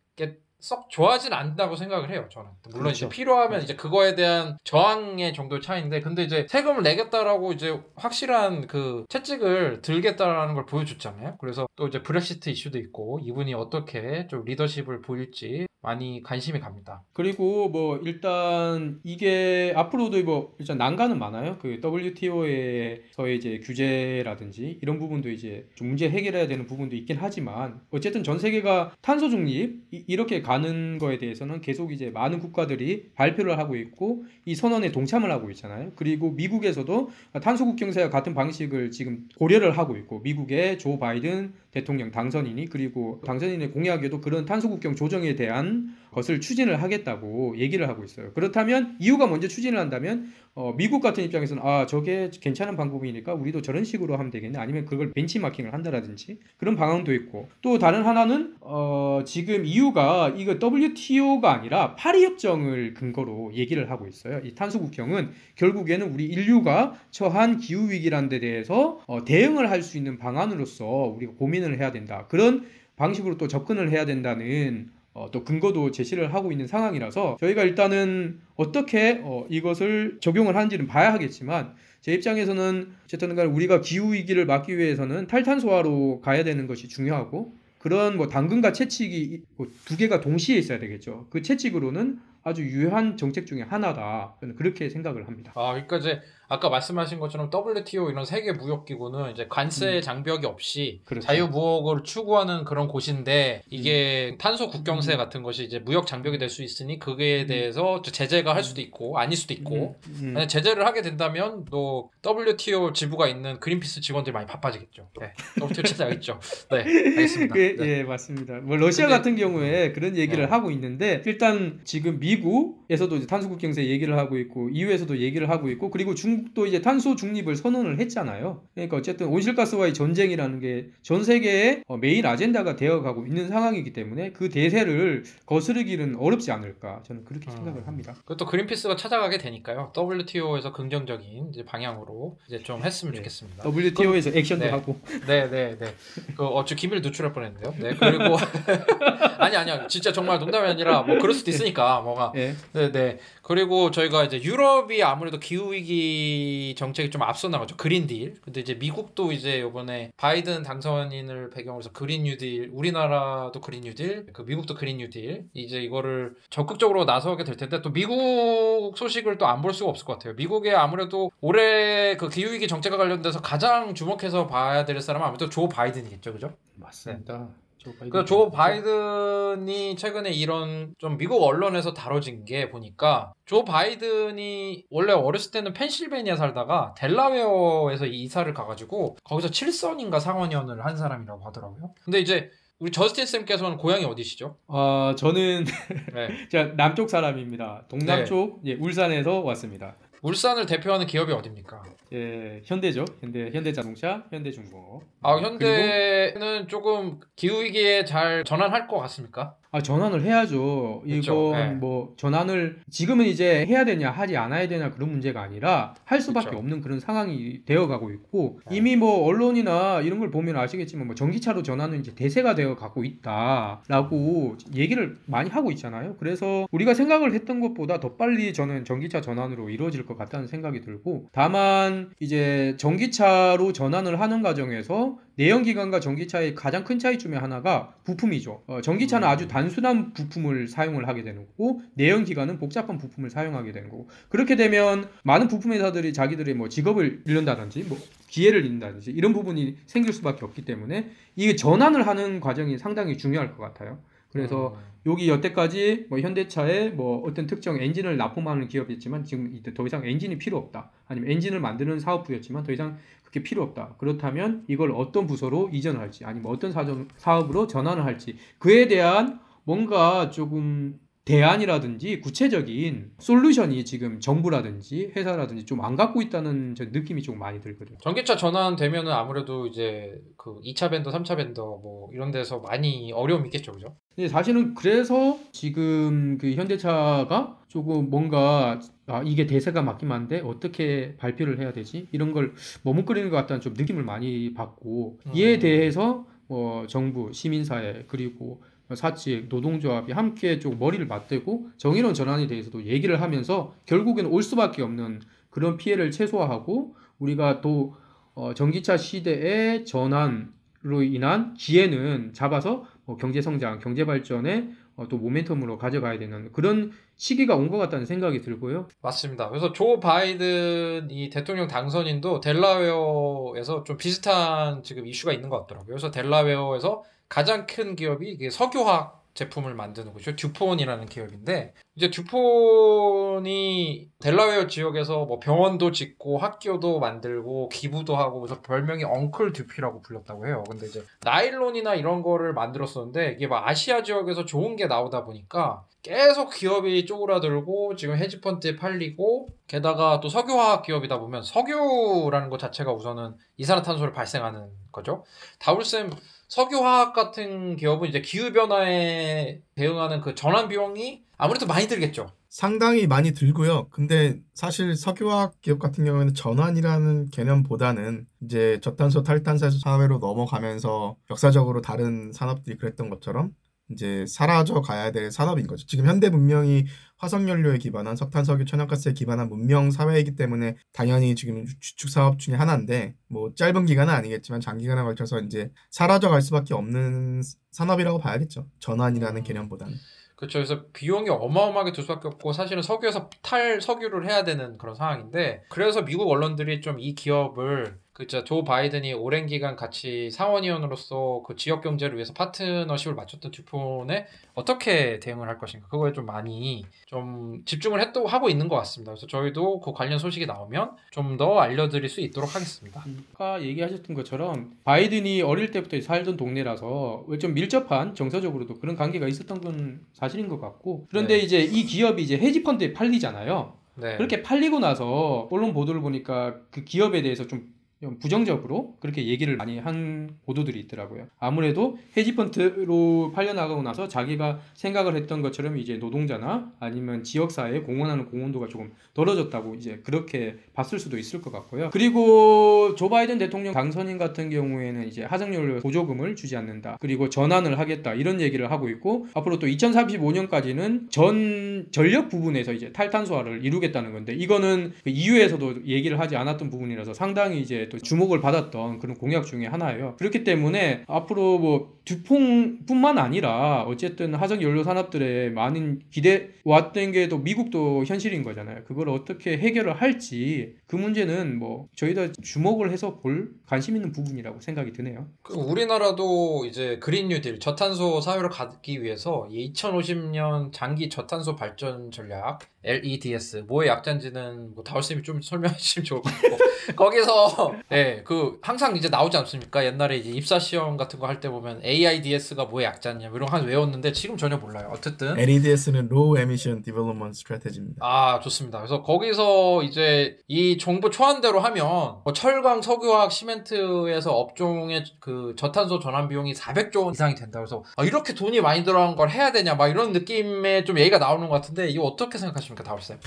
[SPEAKER 3] 썩 좋아하진 않다고 생각을 해요. 저는 물론
[SPEAKER 1] 그렇죠.
[SPEAKER 3] 이제 필요하면 이제 그거에 대한 저항의 정도의 차이인데 근데 이제 세금을 내겠다라고 이제 확실한 그 채찍을 들겠다라는 걸 보여줬잖아요. 그래서 또 이제 브렉시트 이슈도 있고 이분이 어떻게 좀 리더십을 보일지 많이 관심이 갑니다.
[SPEAKER 1] 그리고 뭐 일단 이게 앞으로도 뭐 일단 난관은 많아요. 그 WTO에서의 이제 규제라든지 이런 부분도 이제 좀 문제 해결해야 되는 부분도 있긴 하지만 어쨌든 전 세계가 탄소 중립 이- 이렇게 가는 거에 대해서는 계속 이제 많은 국가들이 발표를 하고 있고 이 선언에 동참을 하고 있잖아요. 그리고 미국에서도 탄소 국경세와 같은 방식을 지금 고려를 하고 있고 미국의 조 바이든 대통령 당선인이 그리고 당선인의 공약에도 그런 탄소 국경 조정에 대한 것을 추진을 하겠다고 얘기를 하고 있어요. 그렇다면 이유가 먼저 추진을 한다면 어, 미국 같은 입장에서는 아 저게 괜찮은 방법이니까 우리도 저런 식으로 하면 되겠네. 아니면 그걸 벤치마킹을 한다라든지 그런 방안도 있고 또 다른 하나는 어, 지금 EU가 이거 WTO가 아니라 파리 협정을 근거로 얘기를 하고 있어요. 이 탄소 국경은 결국에는 우리 인류가 처한 기후 위기라는 데 대해서 어, 대응을 할 수 있는 방안으로서 우리가 고민 을 해야 된다. 그런 방식으로 또 접근을 해야 된다는 어, 또 근거도 제시를 하고 있는 상황이라서 저희가 일단은 어떻게 어, 이것을 적용을 하는지는 봐야 하겠지만 제 입장에서는 어쨌든 간에 우리가 기후 위기를 막기 위해서는 탈탄소화로 가야 되는 것이 중요하고 그런 뭐 당근과 채찍이 뭐두 개가 동시에 있어야 되겠죠. 그 채찍으로는 아주 유효한 정책 중에 하나다. 저는 그렇게 생각을 합니다.
[SPEAKER 3] 아, 그러니까 이제 아까 말씀하신 것처럼 WTO 이런 세계 무역 기구는 이제 관세 장벽이 없이
[SPEAKER 1] 그렇죠.
[SPEAKER 3] 자유 무역을 추구하는 그런 곳인데 이게 탄소 국경세 같은 것이 이제 무역 장벽이 될 수 있으니 그에 대해서 제재가 할 수도 있고 아닐 수도 있고
[SPEAKER 1] 음, 음.
[SPEAKER 3] 만약 제재를 하게 된다면 또 WTO 지부가 있는 그린피스 직원들이 많이 바빠지겠죠. 네. WTO 찾아가겠죠. 네, 알겠습니다.
[SPEAKER 1] 그,
[SPEAKER 3] 네.
[SPEAKER 1] 예, 맞습니다. 뭐 러시아
[SPEAKER 3] 근데-
[SPEAKER 1] 같은 경우에 그런 얘기를
[SPEAKER 3] 네.
[SPEAKER 1] 하고 있는데 일단 지금 미국, 미국에서도 이제 탄소 국경세 얘기를 하고 있고 EU에서도 얘기를 하고 있고 그리고 중국도 이제 탄소 중립을 선언을 했잖아요. 그러니까 어쨌든 온실가스와의 전쟁이라는 게 전 세계의 어, 메인 아젠다가 되어가고 있는 상황이기 때문에 그 대세를 거스르기는 어렵지 않을까 저는 그렇게
[SPEAKER 3] 음.
[SPEAKER 1] 생각을 합니다.
[SPEAKER 3] 그것도 그린피스가 찾아가게 되니까요. WTO에서 긍정적인 이제 방향으로 이제 좀 했으면
[SPEAKER 1] 네.
[SPEAKER 3] 좋겠습니다.
[SPEAKER 1] WTO에서 액션도
[SPEAKER 3] 네.
[SPEAKER 1] 하고
[SPEAKER 3] 네, 네, 네. 그 어쭈 기밀 누출할 뻔했는데요. 네, 그리고 아니 아니야, 진짜 정말 농담이 아니라 뭐 그럴 수도 있으니까 뭐가.
[SPEAKER 1] 예.
[SPEAKER 3] 네, 네. 그리고 저희가 이제 유럽이 아무래도 기후 위기 정책이 좀 앞서 나가죠. 그린 딜. 근데 이제 미국도 이제 이번에 바이든 당선인을 배경으로 해서 그린 뉴딜, 우리나라도 그린 뉴딜, 그 미국도 그린 뉴딜. 이제 이거를 적극적으로 나서게 될 텐데 또 미국 소식을 또 안 볼 수가 없을 것 같아요. 미국에 아무래도 올해 그 기후 위기 정책과 관련돼서 가장 주목해서 봐야 될 사람은 아무래도 조 바이든이겠죠, 그죠?
[SPEAKER 1] 맞습니다. 조 바이든.
[SPEAKER 3] 그조 바이든이 최근에 이런 좀 미국 언론에서 다뤄진 게 보니까 조 바이든이 원래 어렸을 때는 펜실베니아 살다가 델라웨어에서 이사를 가가지고 거기서 칠선인가 상원의원을 한 사람이라고 하더라고요. 근데 이제 우리 저스틴 쌤께서는 고향이 어디시죠?
[SPEAKER 1] 아 저는
[SPEAKER 3] 네.
[SPEAKER 1] 제가 남쪽 사람입니다. 동남쪽 예, 울산에서 왔습니다.
[SPEAKER 3] 울산을 대표하는 기업이 어딥니까?
[SPEAKER 1] 예, 현대죠. 현대 현대자동차, 현대중공업.
[SPEAKER 3] 아 현대는 조금 기후 위기에 잘 전환할 것 같습니까?
[SPEAKER 1] 아 전환을 해야죠.
[SPEAKER 3] 그쵸,
[SPEAKER 1] 이건
[SPEAKER 3] 예.
[SPEAKER 1] 뭐 전환을 지금은 이제 해야 되냐 하지 않아야 되냐 그런 문제가 아니라 할 수밖에
[SPEAKER 3] 그쵸.
[SPEAKER 1] 없는 그런 상황이 되어가고 있고
[SPEAKER 3] 네.
[SPEAKER 1] 이미 뭐 언론이나 이런 걸 보면 아시겠지만 뭐 전기차로 전환은 이제 대세가 되어가고 있다라고 얘기를 많이 하고 있잖아요. 그래서 우리가 생각을 했던 것보다 더 빨리 저는 전기차 전환으로 이루어질 것 같다는 생각이 들고 다만 이제 전기차로 전환을 하는 과정에서 내연기관과 전기차의 가장 큰 차이 중에 하나가 부품이죠. 어, 전기차는
[SPEAKER 3] 음.
[SPEAKER 1] 아주 단순한 부품을 사용을 하게 되는 거고 내연 기관은 복잡한 부품을 사용하게 되는 거고 그렇게 되면 많은 부품 회사들이 자기들의 뭐 직업을 잃는다든지 뭐 기회를 잃는다든지 이런 부분이 생길 수밖에 없기 때문에 이게 전환을 하는 과정이 상당히 중요할 것 같아요. 그래서
[SPEAKER 3] 음.
[SPEAKER 1] 여기 여태까지 뭐 현대차에 뭐 어떤 특정 엔진을 납품하는 기업이었지만 지금 이제 더 이상 엔진이 필요 없다. 아니면 엔진을 만드는 사업부였지만 더 이상 그게 필요 없다. 그렇다면 이걸 어떤 부서로 이전을 할지 아니면 어떤 사정, 사업으로 전환을 할지 그에 대한 뭔가 조금 대안이라든지 구체적인 솔루션이 지금 정부라든지 회사라든지 좀 안 갖고 있다는 저 느낌이 좀 많이 들거든요.
[SPEAKER 3] 전기차 전환되면은 아무래도 이제 그 2차 밴더, 3차 밴더 뭐 이런 데서 많이 어려움이 있겠죠, 그죠?
[SPEAKER 1] 근데 사실은 그래서 지금 그 현대차가 조금 뭔가 아, 이게 대세가 맞긴 한데 어떻게 발표를 해야 되지? 이런 걸 머뭇거리는 것 같다는 좀 느낌을 많이 받고 이에
[SPEAKER 3] 음.
[SPEAKER 1] 대해서 뭐 정부, 시민사회 그리고 사측, 노동조합이 함께 좀 머리를 맞대고 정의로운 전환에 대해서도 얘기를 하면서 결국에는 올 수밖에 없는 그런 피해를 최소화하고 우리가 또 어, 전기차 시대의 전환으로 인한 기회는 잡아서 뭐 경제 성장, 경제 발전에 어, 또 모멘텀으로 가져가야 되는 그런 시기가 온 것 같다는 생각이 들고요.
[SPEAKER 3] 맞습니다. 그래서 조 바이든 이 대통령 당선인도 델라웨어에서 좀 비슷한 지금 이슈가 있는 것 같더라고요. 그래서 델라웨어에서 가장 큰 기업이 석유화학 제품을 만드는 곳이죠. 듀폰이라는 기업인데 이제 듀폰이 델라웨어 지역에서 뭐 병원도 짓고 학교도 만들고 기부도 하고 그래서 별명이 엉클 듀피라고 불렸다고 해요. 근데 이제 나일론이나 이런 거를 만들었었는데 이게 막 아시아 지역에서 좋은 게 나오다 보니까 계속 기업이 쪼그라들고 지금 헤지펀드에 팔리고 게다가 또 석유화학 기업이다 보면 석유라는 것 자체가 우선은 이산화탄소를 발생하는 거죠. 다울쌤 석유화학 같은 기업은 이제 기후변화에 대응하는 그 전환 비용이 아무래도 많이 들겠죠.
[SPEAKER 2] 상당히 많이 들고요. 근데 사실 석유화학 기업 같은 경우에는 전환이라는 개념보다는 이제 저탄소 탈탄소 사회로 넘어가면서 역사적으로 다른 산업들이 그랬던 것처럼 이제 사라져 가야 될 산업인 거죠. 지금 현대 문명이 화석 연료에 기반한 석탄, 석유, 천연가스에 기반한 문명 사회이기 때문에 당연히 지금 주축 사업 중에 하나인데 뭐 짧은 기간은 아니겠지만 장기간에 걸쳐서 이제 사라져 갈 수밖에 없는 산업이라고 봐야겠죠. 전환이라는
[SPEAKER 3] 음.
[SPEAKER 2] 개념보다는.
[SPEAKER 3] 그렇죠. 그래서 비용이 어마어마하게 들 수밖에 없고 사실은 석유에서 탈 석유를 해야 되는 그런 상황인데 그래서 미국 언론들이 좀 이 기업을 그죠 조 바이든이 오랜 기간 같이 상원의원으로서 그 지역 경제를 위해서 파트너십을 맞췄던 듀폰에 어떻게 대응을 할 것인가 그거에 좀 많이 좀 집중을 했도 하고 있는 것 같습니다. 그래서 저희도 그 관련 소식이 나오면 좀 더 알려드릴 수 있도록 하겠습니다.
[SPEAKER 1] 아까 얘기하셨던 것처럼 바이든이 어릴 때부터 살던 동네라서 좀 밀접한 정서적으로도 그런 관계가 있었던 건 사실인 것 같고 그런데
[SPEAKER 3] 네.
[SPEAKER 1] 이제 이 기업이 이제 헤지 펀드에 팔리잖아요.
[SPEAKER 3] 네.
[SPEAKER 1] 그렇게 팔리고 나서 언론 보도를 보니까 그 기업에 대해서 좀 부정적으로 그렇게 얘기를 많이 한 보도들이 있더라고요. 아무래도 헤지펀드로 팔려나가고 나서 자기가 생각을 했던 것처럼 이제 노동자나 아니면 지역사회에 공헌하는 공헌도가 조금 떨어졌다고 이제 그렇게 봤을 수도 있을 것 같고요. 그리고 조 바이든 대통령 당선인 같은 경우에는 이제 하정연료 보조금을 주지 않는다. 그리고 전환을 하겠다. 이런 얘기를 하고 있고 앞으로 또 2035년까지는 전 전력 부분에서 이제 탈탄소화를 이루겠다는 건데 이거는 그 EU에서도 얘기를 하지 않았던 부분이라서 상당히 이제 또 주목을 받았던 그런 공약 중에 하나예요. 그렇기 때문에 앞으로 뭐 두퐁뿐만 아니라 어쨌든 하정 연료 산업들의 많은 기대 왔던 게 또 미국도 현실인 거잖아요. 그걸 어떻게 해결을 할지 그 문제는 뭐 저희도 주목을 해서 볼 관심 있는 부분이라고 생각이 드네요.
[SPEAKER 3] 그 우리나라도 이제 그린 뉴딜 저탄소 사회로 가기 위해서 2050년 장기 저탄소 발전 전략 LEDS 뭐의 약자인지는 뭐 다울쌤이 좀 설명해 주시면 좋을 것 같고 거기서 네, 그 항상 이제 나오지 않습니까? 옛날에 이제 입사 시험 같은 거 할 때 보면 AIDS가 뭐의 약자냐 뭐 이런 거한 외웠는데 지금 전혀 몰라요. 어쨌든
[SPEAKER 2] LEDS는 Low Emission Development Strategy입니다.
[SPEAKER 3] 아 좋습니다. 그래서 거기서 이제 이 정부 초안대로 하면 뭐 철강, 석유화학, 시멘트에서 업종의 그 저탄소 전환 비용이 400조 원 이상이 된다. 그래서 아, 이렇게 돈이 많이 들어간 걸 해야 되냐 막 이런 느낌의 좀 얘기가 나오는 것 같은데 이거 어떻게 생각하십니까, 다울쌤?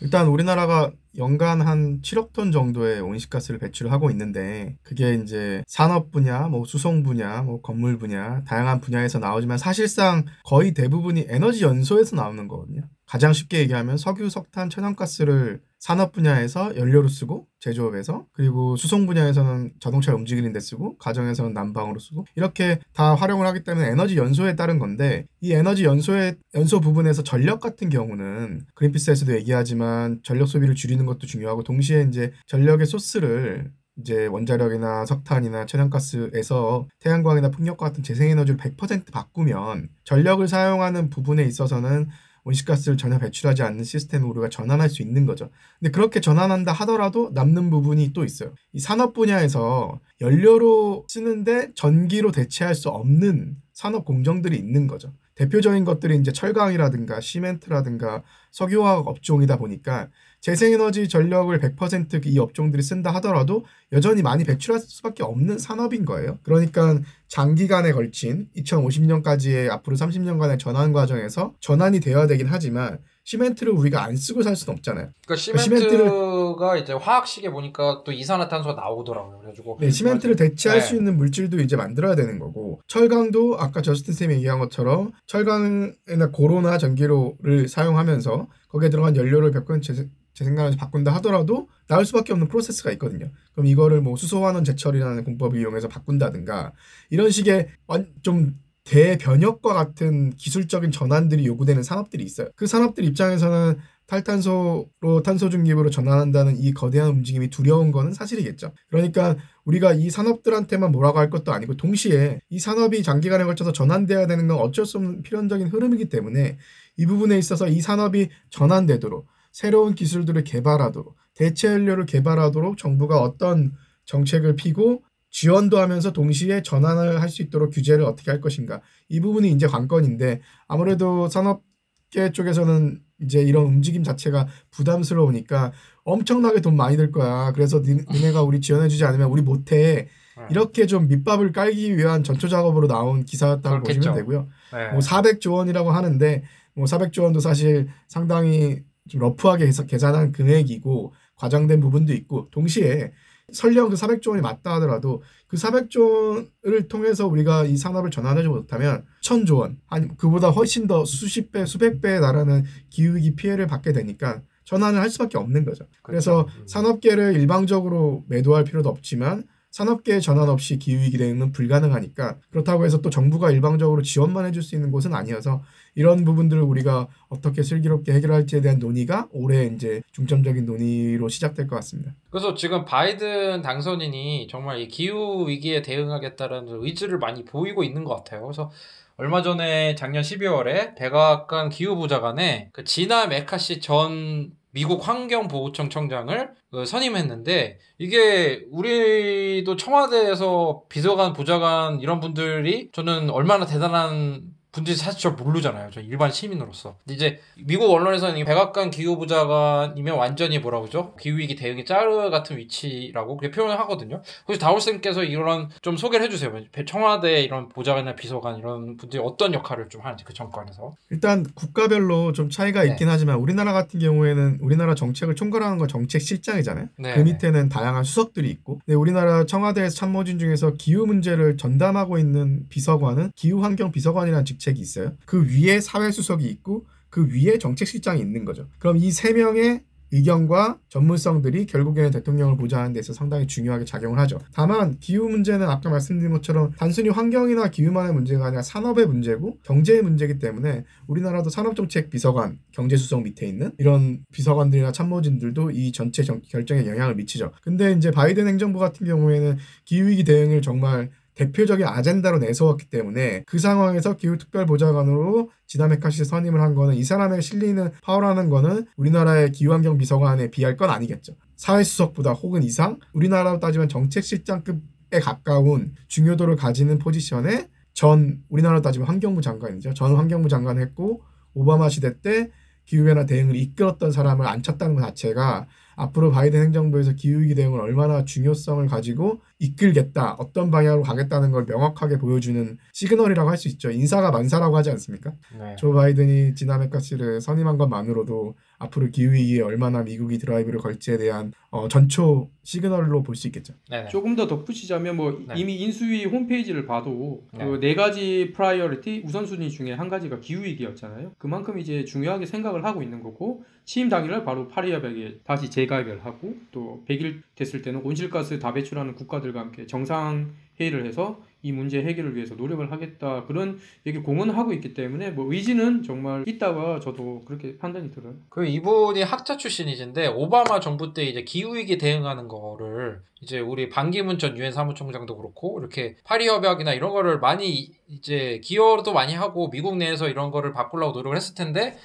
[SPEAKER 2] 일단 우리나라가 연간 한 7억 톤 정도의 온실가스를 배출을 하고 있는데 그게 이제 산업 분야, 뭐 수송 분야, 뭐 건물 분야 다양한 분야에서 나오지만 사실상 거의 대부분이 에너지 연소에서 나오는 거거든요. 가장 쉽게 얘기하면 석유, 석탄, 천연가스를 산업 분야에서 연료로 쓰고 제조업에서 그리고 수송 분야에서는 자동차를 움직이는 데 쓰고 가정에서는 난방으로 쓰고 이렇게 다 활용을 하기 때문에 에너지 연소에 따른 건데 이 에너지 연소의 연소 부분에서 전력 같은 경우는 그린피스에서도 얘기하지만 전력 소비를 줄이는 것도 중요하고 동시에 이제 전력의 소스를 이제 원자력이나 석탄이나 천연가스에서 태양광이나 풍력과 같은 재생에너지를 100% 바꾸면 전력을 사용하는 부분에 있어서는 온실가스를 전혀 배출하지 않는 시스템으로 우리가 전환할 수 있는 거죠. 근데 그렇게 전환한다 하더라도 남는 부분이 또 있어요. 이 산업 분야에서 연료로 쓰는데 전기로 대체할 수 없는 산업 공정들이 있는 거죠. 대표적인 것들이 이제 철강이라든가 시멘트라든가 석유화학 업종이다 보니까 재생에너지 전력을 100%이 업종들이 쓴다 하더라도 여전히 많이 배출할 수밖에 없는 산업인 거예요. 그러니까 장기간에 걸친 2050년까지의 앞으로 30년간의 전환 과정에서 전환이 되어야 되긴 하지만 시멘트를 우리가 안 쓰고 살 수는 없잖아요.
[SPEAKER 3] 그러니까 시멘트가 이제 화학식에 보니까 또 이산화탄소가 나오더라고요. 그래가지고
[SPEAKER 2] 네, 시멘트를 대체할
[SPEAKER 3] 네.
[SPEAKER 2] 수 있는 물질도 이제 만들어야 되는 거고 철강도 아까 저스틴 쌤이 얘기한 것처럼 철강이나 고로나 전기로를 사용하면서 거기에 들어간 연료를 100% 재생, 재생가능에서 바꾼다 하더라도 나올 수밖에 없는 프로세스가 있거든요. 그럼 이거를 뭐 수소환원 제철이라는 공법을 이용해서 바꾼다든가 이런 식의 완- 좀 대변혁과 같은 기술적인 전환들이 요구되는 산업들이 있어요. 그 산업들 입장에서는 탈탄소로 탄소 중립으로 전환한다는 이 거대한 움직임이 두려운 거는 사실이겠죠. 그러니까 우리가 이 산업들한테만 뭐라고 할 것도 아니고 동시에 이 산업이 장기간에 걸쳐서 전환돼야 되는 건 어쩔 수 없는 필연적인 흐름이기 때문에 이 부분에 있어서 이 산업이 전환되도록 새로운 기술들을 개발하도록 대체 연료를 개발하도록 정부가 어떤 정책을 피고 지원도 하면서 동시에 전환을 할 수 있도록 규제를 어떻게 할 것인가 이 부분이 이제 관건인데 아무래도 산업계 쪽에서는 이제 이런 움직임 자체가 부담스러우니까 엄청나게 돈 많이 들 거야. 그래서 니, 니네가 우리 지원해주지 않으면 우리 못해.
[SPEAKER 3] 네.
[SPEAKER 2] 이렇게 좀 밑밥을 깔기 위한 전초 작업으로 나온 기사였다고
[SPEAKER 3] 그렇겠죠.
[SPEAKER 2] 보시면 되고요.
[SPEAKER 3] 네.
[SPEAKER 2] 뭐 400조 원이라고 하는데 뭐 400조 원도 사실 상당히 좀 러프하게 해서 계산한 금액이고 과장된 부분도 있고 동시에 설령 그 400조 원이 맞다 하더라도 그 400조 원을 통해서 우리가 이 산업을 전환하지 못하면 1000조 원 아니 그보다 훨씬 더 수십 배 수백 배에 달하는 기후위기 피해를 받게 되니까 전환을 할 수밖에 없는 거죠. 그래서
[SPEAKER 3] 그렇죠. 음.
[SPEAKER 2] 산업계를 일방적으로 매도할 필요도 없지만 산업계의 전환 없이 기후위 기 대응은 불가능하니까 그렇다고 해서 또 정부가 일방적으로 지원만 해줄 수 있는 곳은 아니어서 이런 부분들을 우리가 어떻게 슬기롭게 해결할지에 대한 논의가 올해 이제 중점적인 논의로 시작될 것 같습니다.
[SPEAKER 3] 그래서 지금 바이든 당선인이 정말 이 기후 위기에 대응하겠다는 의지를 많이 보이고 있는 것 같아요. 그래서 얼마 전에 작년 12월에 백악관 기후보좌관에 그 지나 메카시 전 미국 환경보호청 청장을 그 선임했는데 이게 우리도 청와대에서 비서관, 보좌관 이런 분들이 저는 얼마나 대단한 분들이 사실 저 모르잖아요. 저 일반 시민으로서. 이제 미국 언론에서는 이 백악관 기후보좌관이면 완전히 뭐라 그러죠? 기후위기 대응의 짜르 같은 위치라고 그렇게 표현을 하거든요. 혹시 다울쌤께서 이런 좀 소개를 해주세요. 청와대 이런 보좌관이나 비서관 이런 분들이 어떤 역할을 좀 하는지 그 정권에서.
[SPEAKER 2] 일단 국가별로 좀 차이가
[SPEAKER 3] 네.
[SPEAKER 2] 있긴 하지만 우리나라 같은 경우에는 우리나라 정책을 총괄하는 건 정책 실장이잖아요.
[SPEAKER 3] 네.
[SPEAKER 2] 그 밑에는 다양한 수석들이 있고 근데 우리나라 청와대에서 참모진 중에서 기후 문제를 전담하고 있는 비서관은 기후환경 비서관이라는 직책 이 있어요. 그 위에 사회수석이 있고 그 위에 정책실장이 있는 거죠. 그럼 이 세 명의 의견과 전문성들이 결국에는 대통령을 보좌하는 데서 상당히 중요하게 작용을 하죠. 다만 기후 문제는 아까 말씀드린 것처럼 단순히 환경이나 기후만의 문제가 아니라 산업의 문제고 경제의 문제이기 때문에 우리나라도 산업정책 비서관, 경제수석 밑에 있는 이런 비서관들이나 참모진들도 이 전체 정- 결정에 영향을 미치죠. 근데 이제 바이든 행정부 같은 경우에는 기후위기 대응을 정말 대표적인 아젠다로 내세웠기 때문에 그 상황에서 기후특별보좌관으로 지나 메카시 선임을 한 거는 이 사람의 실리는 파워라는 거는 우리나라의 기후환경 비서관에 비할 건 아니겠죠. 사회수석보다 혹은 이상 우리나라로 따지면 정책실장급에 가까운 중요도를 가지는 포지션에 전 우리나라로 따지면 환경부 장관이죠. 전 환경부 장관 했고 오바마 시대 때 기후변화 대응을 이끌었던 사람을 앉혔다는 것 자체가 앞으로 바이든 행정부에서 기후위기 대응을 얼마나 중요성을 가지고 이끌겠다, 어떤 방향으로 가겠다는 걸 명확하게 보여주는 시그널이라고 할 수 있죠. 인사가 만사라고 하지 않습니까?
[SPEAKER 3] 네.
[SPEAKER 2] 조 바이든이 지나 메카시를 선임한 것만으로도 앞으로 기후위기에 얼마나 미국이 드라이브를 걸지에 대한 어, 전초 시그널로 볼 수 있겠죠.
[SPEAKER 3] 네네.
[SPEAKER 1] 조금 더 덧붙이자면 뭐
[SPEAKER 3] 네.
[SPEAKER 1] 이미 인수위 홈페이지를 봐도
[SPEAKER 3] 네.
[SPEAKER 1] 그네 가지 priority 우선순위 중에 한 가지가 기후위기였잖아요. 그만큼 이제 중요하게 생각을 하고 있는 거고 취임 당일날 바로 파리협약에 다시 재가입을 하고 또 100일 됐을 때는 온실가스 다 배출하는 국가들과 함께 정상 회의를 해서 이 문제 해결을 위해서 노력을 하겠다 그런 얘기 공언하고 있기 때문에 뭐 의지는 정말 있다가 저도 그렇게 판단이 들어요.
[SPEAKER 3] 그 이분이 학자 출신이신데 오바마 정부 때 이제 기후 위기 대응하는 거를 이제 우리 반기문 전 유엔 사무총장도 그렇고 이렇게 파리 협약이나 이런 거를 많이 이제 기여도 많이 하고 미국 내에서 이런 거를 바꾸려고 노력을 했을 텐데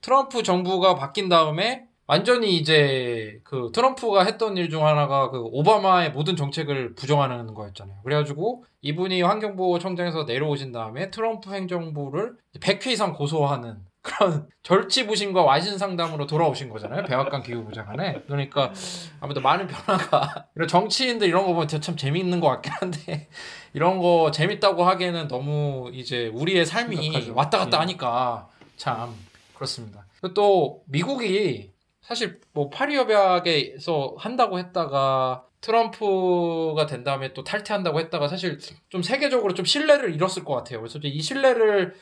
[SPEAKER 3] 트럼프 정부가 바뀐 다음에 완전히 이제 그 트럼프가 했던 일 중 하나가 그 오바마의 모든 정책을 부정하는 거였잖아요. 그래가지고 이분이 환경보호 청장에서 내려오신 다음에 트럼프 행정부를 100회 이상 고소하는 그런 절치부심과 와신 상담으로 돌아오신 거잖아요. 백악관 기후부장관에. 그러니까 아무튼 많은 변화가 이런 정치인들 이런 거 보면 참 재미있는 것 같긴 한데 이런 거 재밌다고 하기에는 너무 이제 우리의 삶이
[SPEAKER 1] 심각하죠.
[SPEAKER 3] 왔다 갔다
[SPEAKER 1] 예.
[SPEAKER 3] 하니까 참 그렇습니다. 또 미국이 사실 뭐 파리 협약에서 한다고 했다가 트럼프가 된 다음에 또 탈퇴한다고 했다가 사실 좀 세계적으로 좀 신뢰를 잃었을 것 같아요. 그래서 이 신뢰를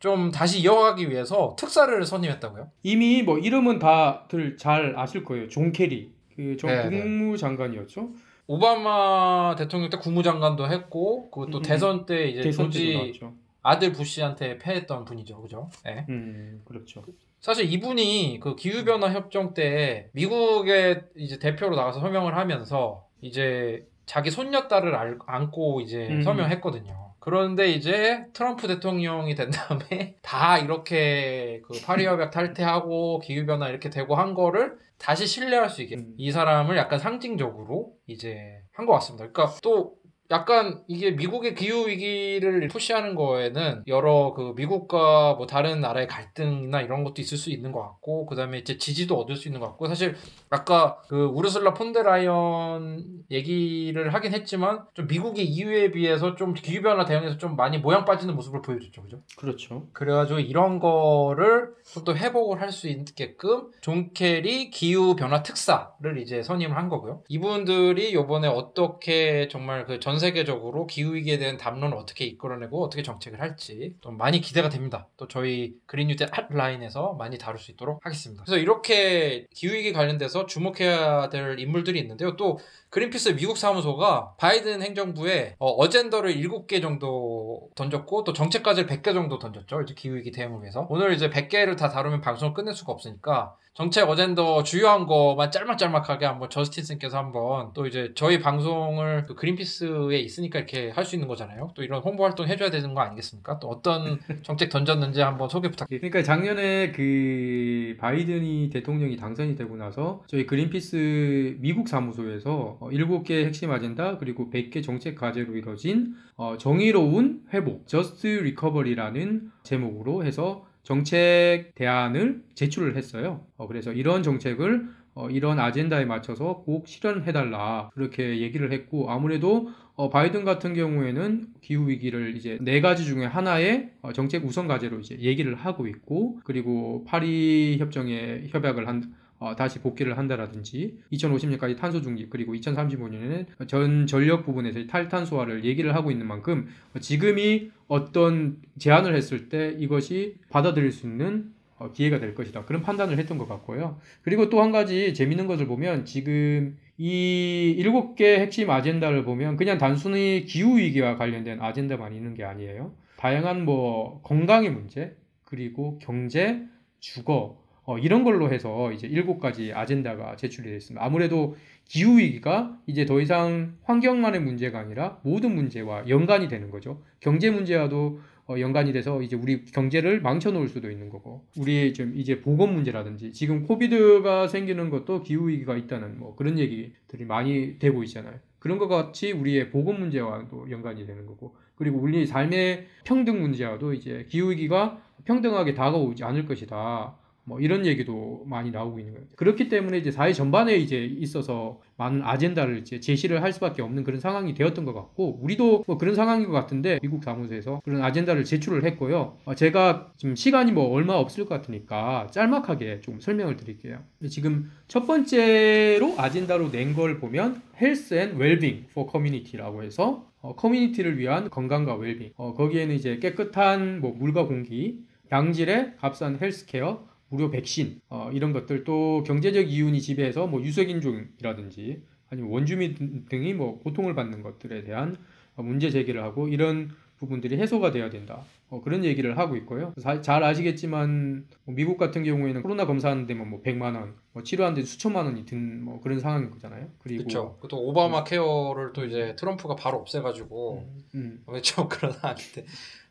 [SPEAKER 3] 좀 다시 이어가기 위해서 특사를 선임했다고요?
[SPEAKER 1] 이미 뭐 이름은 다들 잘 아실 거예요. 존 케리 그전
[SPEAKER 3] 네, 네.
[SPEAKER 1] 국무장관이었죠.
[SPEAKER 3] 오바마 대통령 때 국무장관도 했고 그또
[SPEAKER 1] 음,
[SPEAKER 3] 대선 때 이제
[SPEAKER 1] 대선
[SPEAKER 3] 조지. 아들 부시한테 패했던 분이죠, 그죠? 네.
[SPEAKER 1] 음 그렇죠.
[SPEAKER 3] 사실 이분이 그 기후변화 협정 때 미국의 이제 대표로 나가서 서명을 하면서 이제 자기 손녀딸을 알- 안고 이제
[SPEAKER 1] 음.
[SPEAKER 3] 서명했거든요. 그런데 이제 트럼프 대통령이 된 다음에 다 이렇게 그 파리 협약 탈퇴하고 기후변화 이렇게 되고 한 거를 다시 신뢰할 수 있게
[SPEAKER 1] 음.
[SPEAKER 3] 이 사람을 약간 상징적으로 이제 한 것 같습니다. 그러니까 또 약간 이게 미국의 기후 위기를 push하는 거에는 여러 그 미국과 뭐 다른 나라의 갈등이나 이런 것도 있을 수 있는 것 같고 그다음에 이제 지지도 얻을 수 있는 것 같고 사실 아까 그 우르슬라 폰데라이언 얘기를 하긴 했지만 좀 미국이 EU에 비해서 좀 기후 변화 대응에서 좀 많이 모양 빠지는 모습을 보여줬죠, 그죠?
[SPEAKER 1] 그렇죠.
[SPEAKER 3] 그래가지고 이런 거를 좀 더 회복을 할 수 있게끔 존 케리 기후 변화 특사를 이제 선임을 한 거고요. 이분들이 요번에 어떻게 정말 그전 전 세계적으로 기후위기에 대한 담론을 어떻게 이끌어내고 어떻게 정책을 할지 좀 많이 기대가 됩니다. 또 저희 그린뉴딜 핫라인에서 많이 다룰 수 있도록 하겠습니다. 그래서 이렇게 기후위기 관련돼서 주목해야 될 인물들이 있는데요. 또 그린피스 미국 사무소가 바이든 행정부에 어, 젠더를 7개 정도 던졌고 또 정책 과제를 100개 정도 던졌죠. 이제 기후위기 대응을 위해서. 오늘 이제 100개를 다 다루면 방송을 끝낼 수가 없으니까 정책 어젠더 주요한 거만 짤막짤막하게 한번 저스틴슨께서 한번 또 이제 저희 방송을 그 그린피스에 있으니까 이렇게 할 수 있는 거잖아요. 또 이런 홍보 활동 해줘야 되는 거 아니겠습니까? 또 어떤 정책 던졌는지 한번 소개 부탁드립니다.
[SPEAKER 1] 그러니까 작년에 그 바이든이 대통령이 당선이 되고 나서 저희 그린피스 미국 사무소에서 어, 7개 핵심 아젠다 그리고 100개 정책 과제로 이뤄진 어, 정의로운 회복 Just Recovery라는 제목으로 해서 정책 대안을 제출을 했어요. 어, 그래서 이런 정책을 어, 이런 아젠다에 맞춰서 꼭 실현해달라 그렇게 얘기를 했고 아무래도 어, 바이든 같은 경우에는 기후 위기를 이제 네 가지 중에 하나의 어, 정책 우선 과제로 이제 얘기를 하고 있고 그리고 파리 협정에 협약을 한 어, 다시 복귀를 한다라든지 2050년까지 탄소 중립 그리고 2035년에는 전 전력 부분에서 탈탄소화를 얘기를 하고 있는 만큼 어, 지금이 어떤 제안을 했을 때 이것이 받아들일 수 있는 어, 기회가 될 것이다. 그런 판단을 했던 것 같고요. 그리고 또 한 가지 재밌는 것을 보면 지금 이 일곱 개 핵심 아젠다를 보면 그냥 단순히 기후 위기와 관련된 아젠다만 있는 게 아니에요. 다양한 뭐 건강의 문제 그리고 경제, 주거 어, 이런 걸로 해서 이제 일곱 가지 아젠다가 제출이 되어 있습니다. 아무래도 기후 위기가 이제 더 이상 환경만의 문제가 아니라 모든 문제와 연관이 되는 거죠. 경제 문제와도 어, 연관이 돼서 이제 우리 경제를 망쳐놓을 수도 있는 거고 우리 좀 이제 보건 문제라든지 지금 코비드가 생기는 것도 기후 위기가 있다는 뭐 그런 얘기들이 많이 되고 있잖아요. 그런 것 같이 우리의 보건 문제와도 연관이 되는 거고 그리고 우리 삶의 평등 문제와도 이제 기후 위기가 평등하게 다가오지 않을 것이다. 뭐 이런 얘기도 많이 나오고 있는 거예요. 그렇기 때문에 이제 사회 전반에 이제 있어서 많은 아젠다를 이제 제시를 할 수밖에 없는 그런 상황이 되었던 것 같고 우리도 뭐 그런 상황인 것 같은데 미국 사무소에서 그런 아젠다를 제출을 했고요. 어, 제가 지금 시간이 뭐 얼마 없을 것 같으니까 짤막하게 좀 설명을 드릴게요. 지금 첫 번째로 아젠다로 낸 걸 보면 Health and Wellbeing for Community라고 해서 어, 커뮤니티를 위한 건강과 웰빙. 어, 거기에는 이제 깨끗한 뭐 물과 공기, 양질의 값싼 헬스케어, 무료 백신 어, 이런 것들 또 경제적 이윤이 지배해서 뭐 유색인종이라든지 아니면 원주민 등이 뭐 고통을 받는 것들에 대한 어, 문제 제기를 하고 이런 부분들이 해소가 돼야 된다. 어, 그런 얘기를 하고 있고요. 사- 잘 아시겠지만 뭐 미국 같은 경우에는 코로나 검사하는 데만 뭐 100만 원, 뭐 치료하는 데 수천만 원이 든 뭐 그런 상황인 거잖아요. 그리고
[SPEAKER 3] 그렇죠. 또 오바마 케어를 또 이제 트럼프가 바로 없애가지고
[SPEAKER 1] 음,
[SPEAKER 3] 왜좀 그런 아닌데.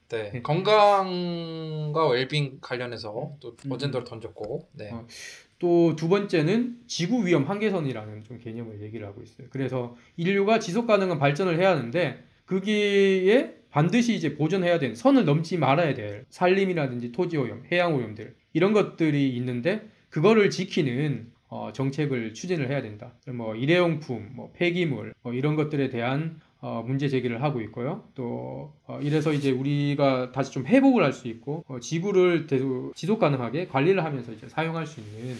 [SPEAKER 3] 네.
[SPEAKER 1] 네.
[SPEAKER 3] 건강과 웰빙 관련해서 또
[SPEAKER 1] 음.
[SPEAKER 3] 어젠더를 던졌고. 네.
[SPEAKER 1] 어, 또두 번째는 지구 위험 한계선이라는 좀 개념을 얘기를 하고 있어요. 그래서 인류가 지속 가능한 발전을 해야 하는데 거기에 반드시 이제 보존해야 되는 선을 넘지 말아야 될 산림이라든지 토지 오염, 해양 오염들 이런 것들이 있는데 그거를 지키는 어, 정책을 추진을 해야 된다. 뭐 일회용품, 뭐 폐기물 뭐 이런 것들에 대한 어, 문제 제기를 하고 있고요. 또 어, 이래서 이제 우리가 다시 좀 회복을 할 수 있고 어, 지구를 계속 지속 가능하게 관리를 하면서 이제 사용할 수 있는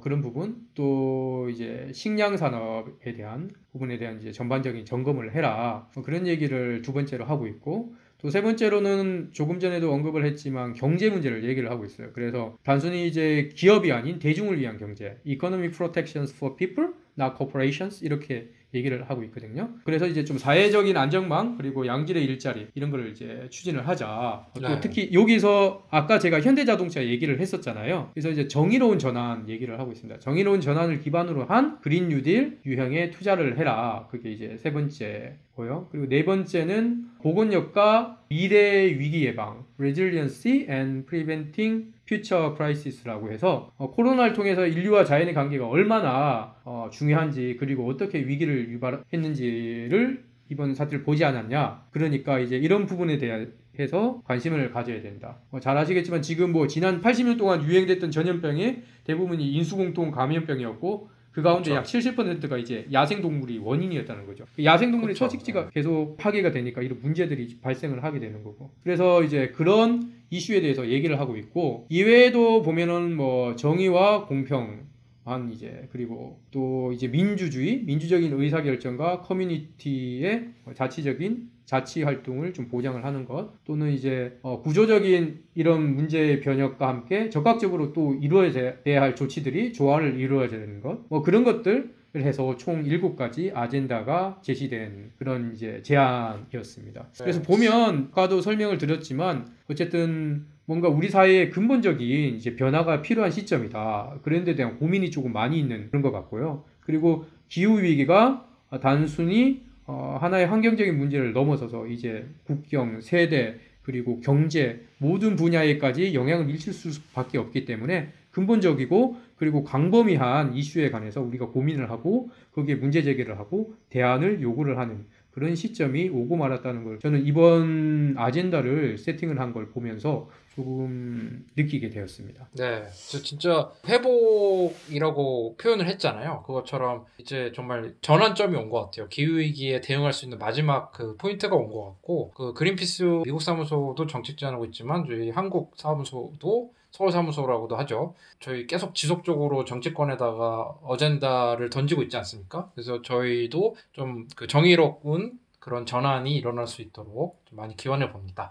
[SPEAKER 1] 그런 부분 또 이제 식량 산업에 대한 부분에 대한 이제 전반적인 점검을 해라 뭐 그런 얘기를 두 번째로 하고 있고 또 세 번째로는 조금 전에도 언급을 했지만 경제 문제를 얘기를 하고 있어요. 그래서 단순히 이제 기업이 아닌 대중을 위한 경제, economic protections for people, not corporations 이렇게 얘기를 하고 있거든요. 그래서 이제 좀 사회적인 안정망 그리고 양질의 일자리 이런 거를 이제 추진을 하자. 또
[SPEAKER 3] 네.
[SPEAKER 1] 특히 여기서 아까 제가 현대자동차 얘기를 했었잖아요. 그래서 이제 정의로운 전환 얘기를 하고 있습니다. 정의로운 전환을 기반으로 한 그린 뉴딜 유형의 투자를 해라. 그게 이제 세 번째고요. 그리고 네 번째는 보건력과 미래 위기 예방, resiliency and preventing future crisis라고 해서 어, 코로나를 통해서 인류와 자연의 관계가 얼마나 어, 중요한지 그리고 어떻게 위기를 유발했는지를 이번 사태를 보지 않았냐. 그러니까 이제 이런 부분에 대해서 관심을 가져야 된다. 어, 잘 아시겠지만 지금 뭐 지난 80년 동안 유행됐던 전염병의 대부분이 인수공통 감염병이었고 그 가운데
[SPEAKER 3] 그렇죠.
[SPEAKER 1] 약 70%가 이제 야생동물이 원인이었다는 거죠. 그 야생동물의
[SPEAKER 3] 그렇죠.
[SPEAKER 1] 서식지가 계속 파괴가 되니까 이런 문제들이 발생을 하게 되는 거고. 그래서 이제 그런 이슈에 대해서 얘기를 하고 있고 이외에도 보면은 뭐 정의와 공평 한 이제 그리고 또 이제 민주주의, 민주적인 의사결정과 커뮤니티의 자치적인 자치 활동을 좀 보장을 하는 것 또는 이제 어, 구조적인 이런 문제의 변혁과 함께 적극적으로 또 이루어져야 할 조치들이 조화를 이루어져야 되는 것 뭐 그런 것들 을 해서 총 7가지 아젠다가 제시된 그런 이제 제안이었습니다. 그래서 보면 아까도 설명을 드렸지만 어쨌든 뭔가 우리 사회의 근본적인 이제 변화가 필요한 시점이다. 그런 데 대한 고민이 조금 많이 있는 그런 것 같고요. 그리고 기후 위기가 단순히 어, 하나의 환경적인 문제를 넘어서서 이제 국경, 세대, 그리고 경제 모든 분야에까지 영향을 미칠 수밖에 없기 때문에 근본적이고 그리고 광범위한 이슈에 관해서 우리가 고민을 하고 거기에 문제 제기를 하고 대안을 요구를 하는 그런 시점이 오고 말았다는 걸 저는 이번 아젠다를 세팅을 한 걸 보면서 조금 느끼게 되었습니다.
[SPEAKER 3] 네, 저 진짜 회복이라고 표현을 했잖아요. 그것처럼 이제 정말 전환점이 온 것 같아요. 기후 위기에 대응할 수 있는 마지막 그 포인트가 온 것 같고, 그 그린피스 미국 사무소도 정책 제안하고 있지만 저희 한국 사무소도 서울 사무소라고도 하죠. 저희 계속 지속적으로 정치권에다가 어젠다를 던지고 있지 않습니까? 그래서 저희도 좀 그 정의로운 그런 전환이 일어날 수 있도록 좀 많이 기원해 봅니다.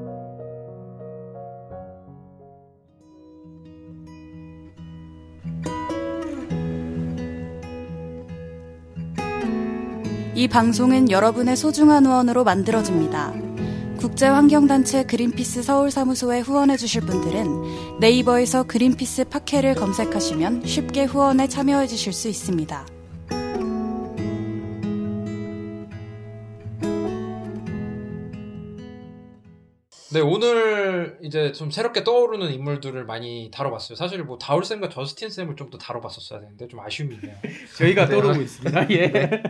[SPEAKER 5] 이 방송은 여러분의 소중한 후원으로 만들어집니다. 국제환경단체 그린피스 서울사무소에 후원해주실 분들은 네이버에서 그린피스 팟캐를 검색하시면 쉽게 후원에 참여해주실 수 있습니다.
[SPEAKER 3] 네, 오늘 이제 좀 새롭게 떠오르는 인물들을 많이 다뤄봤어요. 사실 뭐 다울 쌤과 저스틴 쌤을 좀 더 다뤄봤었어야 되는데 좀 아쉬움이 있네요.
[SPEAKER 1] 저희가
[SPEAKER 3] 네.
[SPEAKER 1] 떠오르고 있습니다. 예.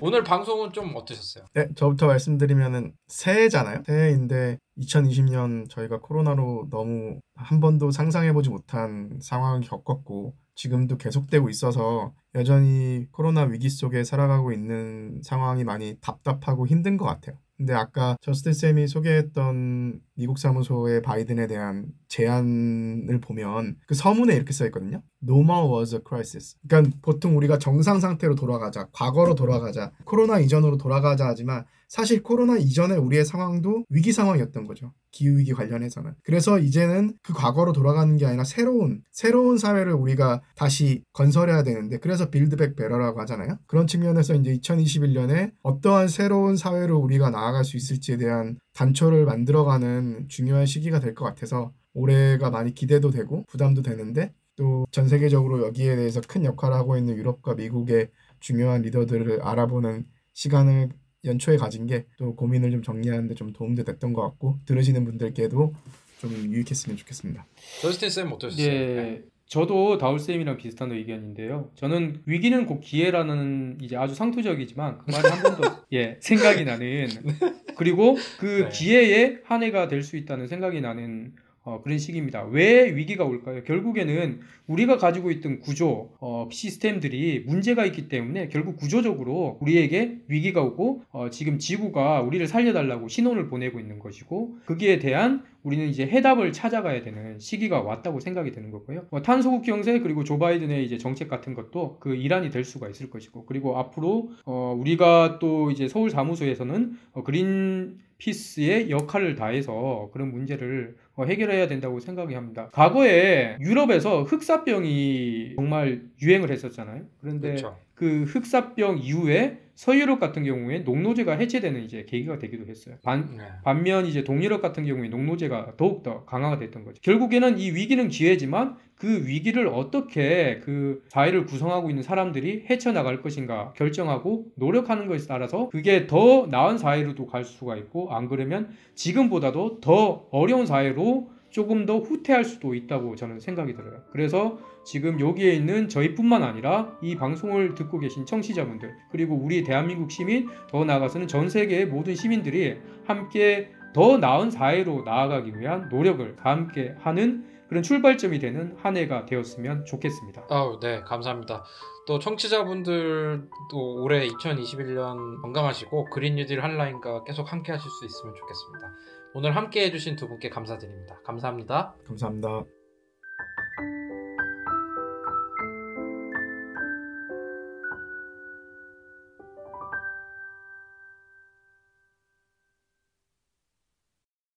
[SPEAKER 3] 오늘 방송은 좀 어떠셨어요?
[SPEAKER 2] 네, 저부터 말씀드리면은 새해잖아요. 새해인데 2020년 저희가 코로나로 너무 한 번도 상상해보지 못한 상황을 겪었고 지금도 계속되고 있어서 여전히 코로나 위기 속에 살아가고 있는 상황이 많이 답답하고 힘든 것 같아요. 근데 아까 저스틴 쌤이 소개했던 미국 사무소의 바이든에 대한 제안을 보면 그 서문에 이렇게 써 있거든요. No more was a crisis. 그러니까 보통 우리가 정상 상태로 돌아가자, 과거로 돌아가자, 코로나 이전으로 돌아가자 하지만 사실 코로나 이전에 우리의 상황도 위기 상황이었던 거죠. 기후 위기 관련해서는. 그래서 이제는 그 과거로 돌아가는 게 아니라 새로운, 새로운 사회를 우리가 다시 건설해야 되는데, 그래서 빌드백 베러라고 하잖아요. 그런 측면에서 이제 2021년에 어떠한 새로운 사회로 우리가 나아갈 수 있을지에 대한 단초를 만들어가는 중요한 시기가 될 것 같아서 올해가 많이 기대도 되고 부담도 되는데 또 전 세계적으로 여기에 대해서 큰 역할을 하고 있는 유럽과 미국의 중요한 리더들을 알아보는 시간을 연초에 가진 게 또 고민을 좀 정리하는데 좀 도움도 됐던 것 같고 들으시는 분들께도 좀 유익했으면 좋겠습니다.
[SPEAKER 3] 저스틴 쌤 어떠셨어요?
[SPEAKER 1] 예. 저도 다울쌤이랑 비슷한 의견인데요. 저는 위기는 곧 기회라는 이제 아주 상투적이지만 그 말이 한 번도 예, 생각이 나는 그리고 그
[SPEAKER 3] 네.
[SPEAKER 1] 기회의 한 해가 될 수 있다는 생각이 나는 어, 그런 시기입니다. 왜 위기가 올까요? 결국에는 우리가 가지고 있던 구조, 어, 시스템들이 문제가 있기 때문에 결국 구조적으로 우리에게 위기가 오고 어, 지금 지구가 우리를 살려달라고 신호를 보내고 있는 것이고 거기에 대한 우리는 이제 해답을 찾아가야 되는 시기가 왔다고 생각이 되는 거고요. 뭐 탄소국 경제 그리고 조 바이든의 이제 정책 같은 것도 그 일환이 될 수가 있을 것이고 그리고 앞으로 어, 우리가 또 이제 서울 사무소에서는 어, 그린 피스의 역할을 다해서 그런 문제를 어, 해결해야 된다고 생각이 합니다. 과거에 유럽에서 흑사병이 정말 유행을 했었잖아요. 그런데
[SPEAKER 3] 그렇죠.
[SPEAKER 1] 그 흑사병 이후에 서유럽 같은 경우에 농노제가 해체되는 이제 계기가 되기도 했어요. 반,
[SPEAKER 3] 네.
[SPEAKER 1] 반면 이제 동유럽 같은 경우에 농노제가 더욱더 강화가 됐던 거죠. 결국에는 이 위기는 기회지만 그 위기를 어떻게 그 사회를 구성하고 있는 사람들이 헤쳐나갈 것인가 결정하고 노력하는 것에 따라서 그게 더 나은 사회로도 갈 수가 있고 안 그러면 지금보다도 더 어려운 사회로 조금 더 후퇴할 수도 있다고 저는 생각이 들어요. 그래서 지금 여기에 있는 저희뿐만 아니라 이 방송을 듣고 계신 청취자분들 그리고 우리 대한민국 시민 더 나아가서는 전 세계의 모든 시민들이 함께 더 나은 사회로 나아가기 위한 노력을 다 함께 하는 그런 출발점이 되는 한 해가 되었으면 좋겠습니다.
[SPEAKER 3] 아우, 네, 감사합니다. 또 청취자분들도 올해 2021년 건강하시고 그린 뉴딜 한라인과 계속 함께 하실 수 있으면 좋겠습니다. 오늘 함께 해주신 두 분께 감사드립니다. 감사합니다.
[SPEAKER 2] 감사합니다.